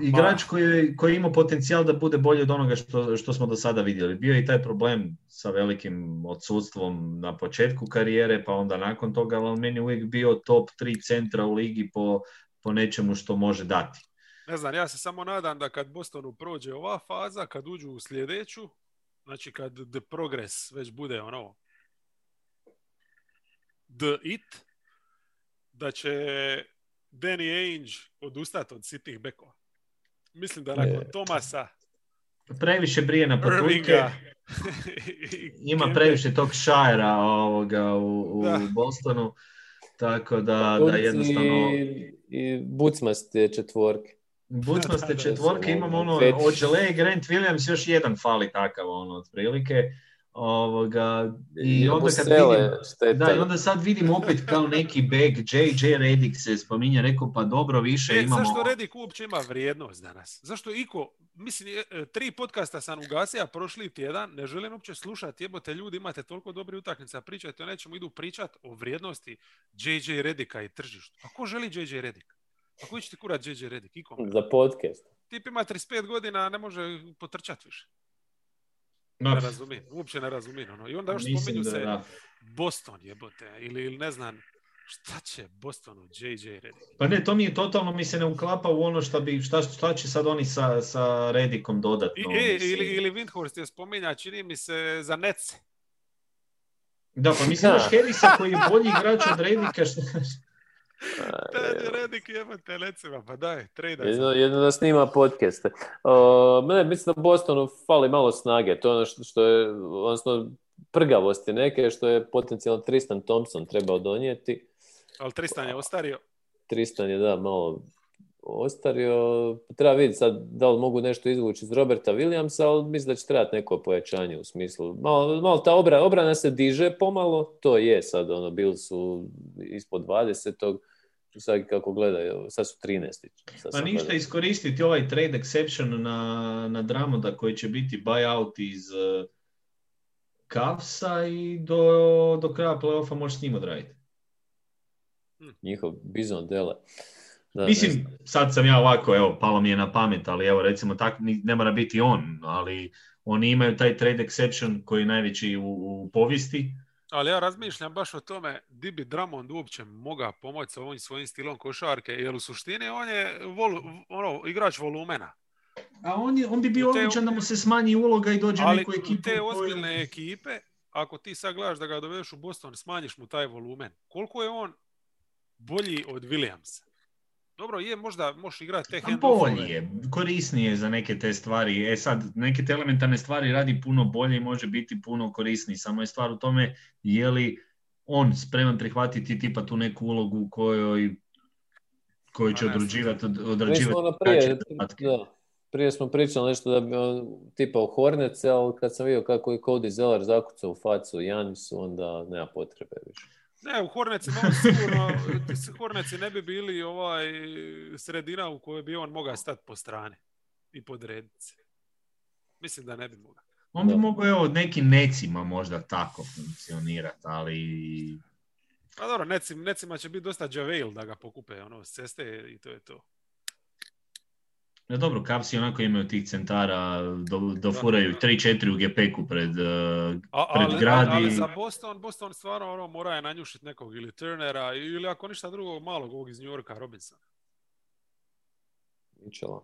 igrač koji, koji ima potencijal da bude bolji od onoga što, što smo do sada vidjeli. Bio je i taj problem sa velikim odsudstvom na početku karijere, pa onda nakon toga, ali on meni uvijek bio top 3 centra u ligi po, po nečemu što može dati. Ne znam, ja se samo nadam da kad Bostonu prođe ova faza, kad uđu u sljedeću, znači kad the progress već bude ono the it, da će Danny Ainge odustati od sitnih bekova. Mislim da nakon e, Tomasa previše brije na potulke. Ima previše tog šajera ovoga u, u Bostonu. Tako da, da jednostavno... I, i bucmaste četvorke. Bucmaste četvorke imamo ono, od Žele i Grant Williams još jedan fali takav ono, otprilike. Ovoga, I Ja onda kad vidim, šteta. da, i onda sad vidim opet kao neki back, JJ Redick se spominje, rekao pa dobro, više E, imamo... zašto Redik uopće ima vrijednost danas? Zašto iko, mislim, e, e, tri podcasta sam ugasio prošli tjedan, ne želim uopće slušati, jebote ljudi, imate toliko dobri utakmica, pričajte o nečemu, idu pričat o vrijednosti JJ Redika i tržištu. A ko želi JJ Redik? A koji će ti kurat JJ Redik? Ikom. Za podcast. Tip ima 35 godina, a ne može potrčati više. Ne razumijem, uopće ne razumijem. Ono. I onda još mislim spominju da, se da. Boston jebote, ili, ili ne znam, šta će Bostonu JJ Redik? Pa ne, to mi je totalno mi se ne uklapa u ono šta, bi, šta, šta će sad oni sa, sa Redikom dodatno. I, e, ili, ili Windhorst je spominja, čini mi se, za Nece. Da, pa mislim Da. Harrisa koji je bolji igrač od Redika. Što... Tad je Redik jebate Necima, pa daj, trade Jedno, jedno da snima podcaste. O, ne, mislim da Bostonu fali malo snage. To je ono što, što je, odnosno prgavosti neke, što je potencijalno Tristan Thompson trebao donijeti. Ali Tristan je ostario. Tristan je da malo ostario. Treba vidjeti sad da li mogu nešto izvući iz Roberta Williamsa, ali mislim da će trebati neko pojačanje u smislu. Malo, malo ta obra, obrana se diže pomalo, to je sad, ono, bili su ispod 20. Sad kako gledaju, sad su 13. Sad Pa ništa iskoristiti ovaj trade exception na, na Dramoda koji će biti buyout iz uh, Cavsa i do, do kraja playoffa možeš s njim odraditi. Njihov bizon dele. Da, Mislim, sad sam ja ovako, evo, palo mi je na pamet, ali evo, recimo, tak, ne mora biti on, ali oni imaju taj trade exception koji je najveći u, u povijesti. Ali ja razmišljam baš o tome di bi Drummond uopće mogao pomoći sa ovim svojim stilom košarke, jer u suštini on je vol, ono, igrač volumena. A on, je, on bi bio odličan da mu se smanji uloga i dođe Ali neku ekipu. te ozbiljne ekipe, ako ti sad gledaš da ga dovedeš u Boston, smanjiš mu taj volumen. Koliko je on bolji od Williamsa? Dobro, je možda možeš igrati te A handoffove. bolji je, korisniji je za neke te stvari. E sad, neke te elementarne stvari radi puno bolje i može biti puno korisniji. Samo je stvar u tome je li on spreman prihvatiti tipa tu neku ulogu u kojoj koji će odrađivati, odrađivati ono prije, prije smo pričali nešto da bi on, tipa u Hornets, ali kad sam vidio kako je Cody Zeller zakucao u facu Janisu, onda nema potrebe više. Ne, u Hornecima on sigurno, Horneci ne bi bili ovaj sredina u kojoj bi on mogao stati po strani i podrediti se. Mislim da ne bi mogao. On bi mogao evo nekim necima možda tako funkcionirati, ali Pa dobro, necim, necima će biti dosta Javel da ga pokupe ono, s ceste i to je to. No dobro, Cavsi onako imaju tih centara, do, dofuraju 3-4 u gepeku pred, uh, A, Pred ali, gradi- ali za Boston, Boston stvarno ono, mora je nanjušiti nekog ili Turnera ili ako ništa drugog malog ovog iz New Yorka, Robinsona. Mičela.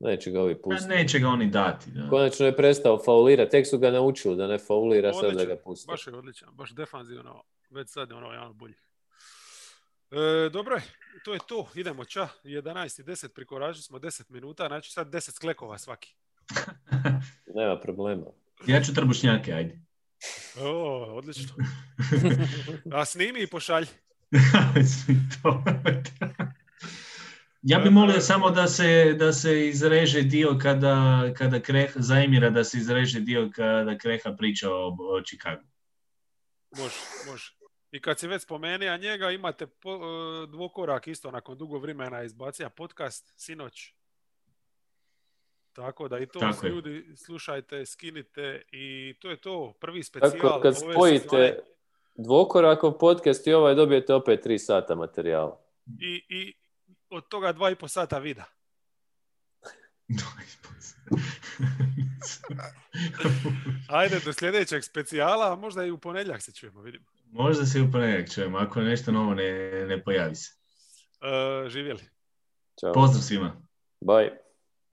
Neće ga ovi pa pustiti. neće ga oni dati. Da. Konačno je prestao faulirati, tek su ga naučili da ne faulira, sad da ga pusti. Baš je odličan, baš defanzivno, već sad je ono jedan od boljih. E, dobro je, to je to, idemo ča, 11 i 10, prikoračili smo 10 minuta, znači sad 10 sklekova svaki. Nema problema. ja ću trbušnjake, ajde. O, odlično. A snimi i pošalji. To. ja bih molio samo da se, da se izreže dio kada, kada Kreha, za Emira da se izreže dio kada Kreha priča o, o Chicagu. Može, može. I kad si već spomenuo njega, imate po, e, dvokorak isto nakon dugo vremena izbacija podcast sinoć. Tako da i to Tako je. ljudi slušajte, skinite i to je to. Prvi specijal Tako, kad ove spojite sezone. dvokorakov podcast i ovaj dobijete opet tri sata materijala. I, i od toga dva i po sata vida. Ajde do sljedećeg specijala, a možda i u ponedjeljak se čujemo, vidimo. Možda se u ponedjeljak čujemo, ako nešto novo ne, ne pojavi se. E, živjeli. Ćao. Pozdrav svima. Bye.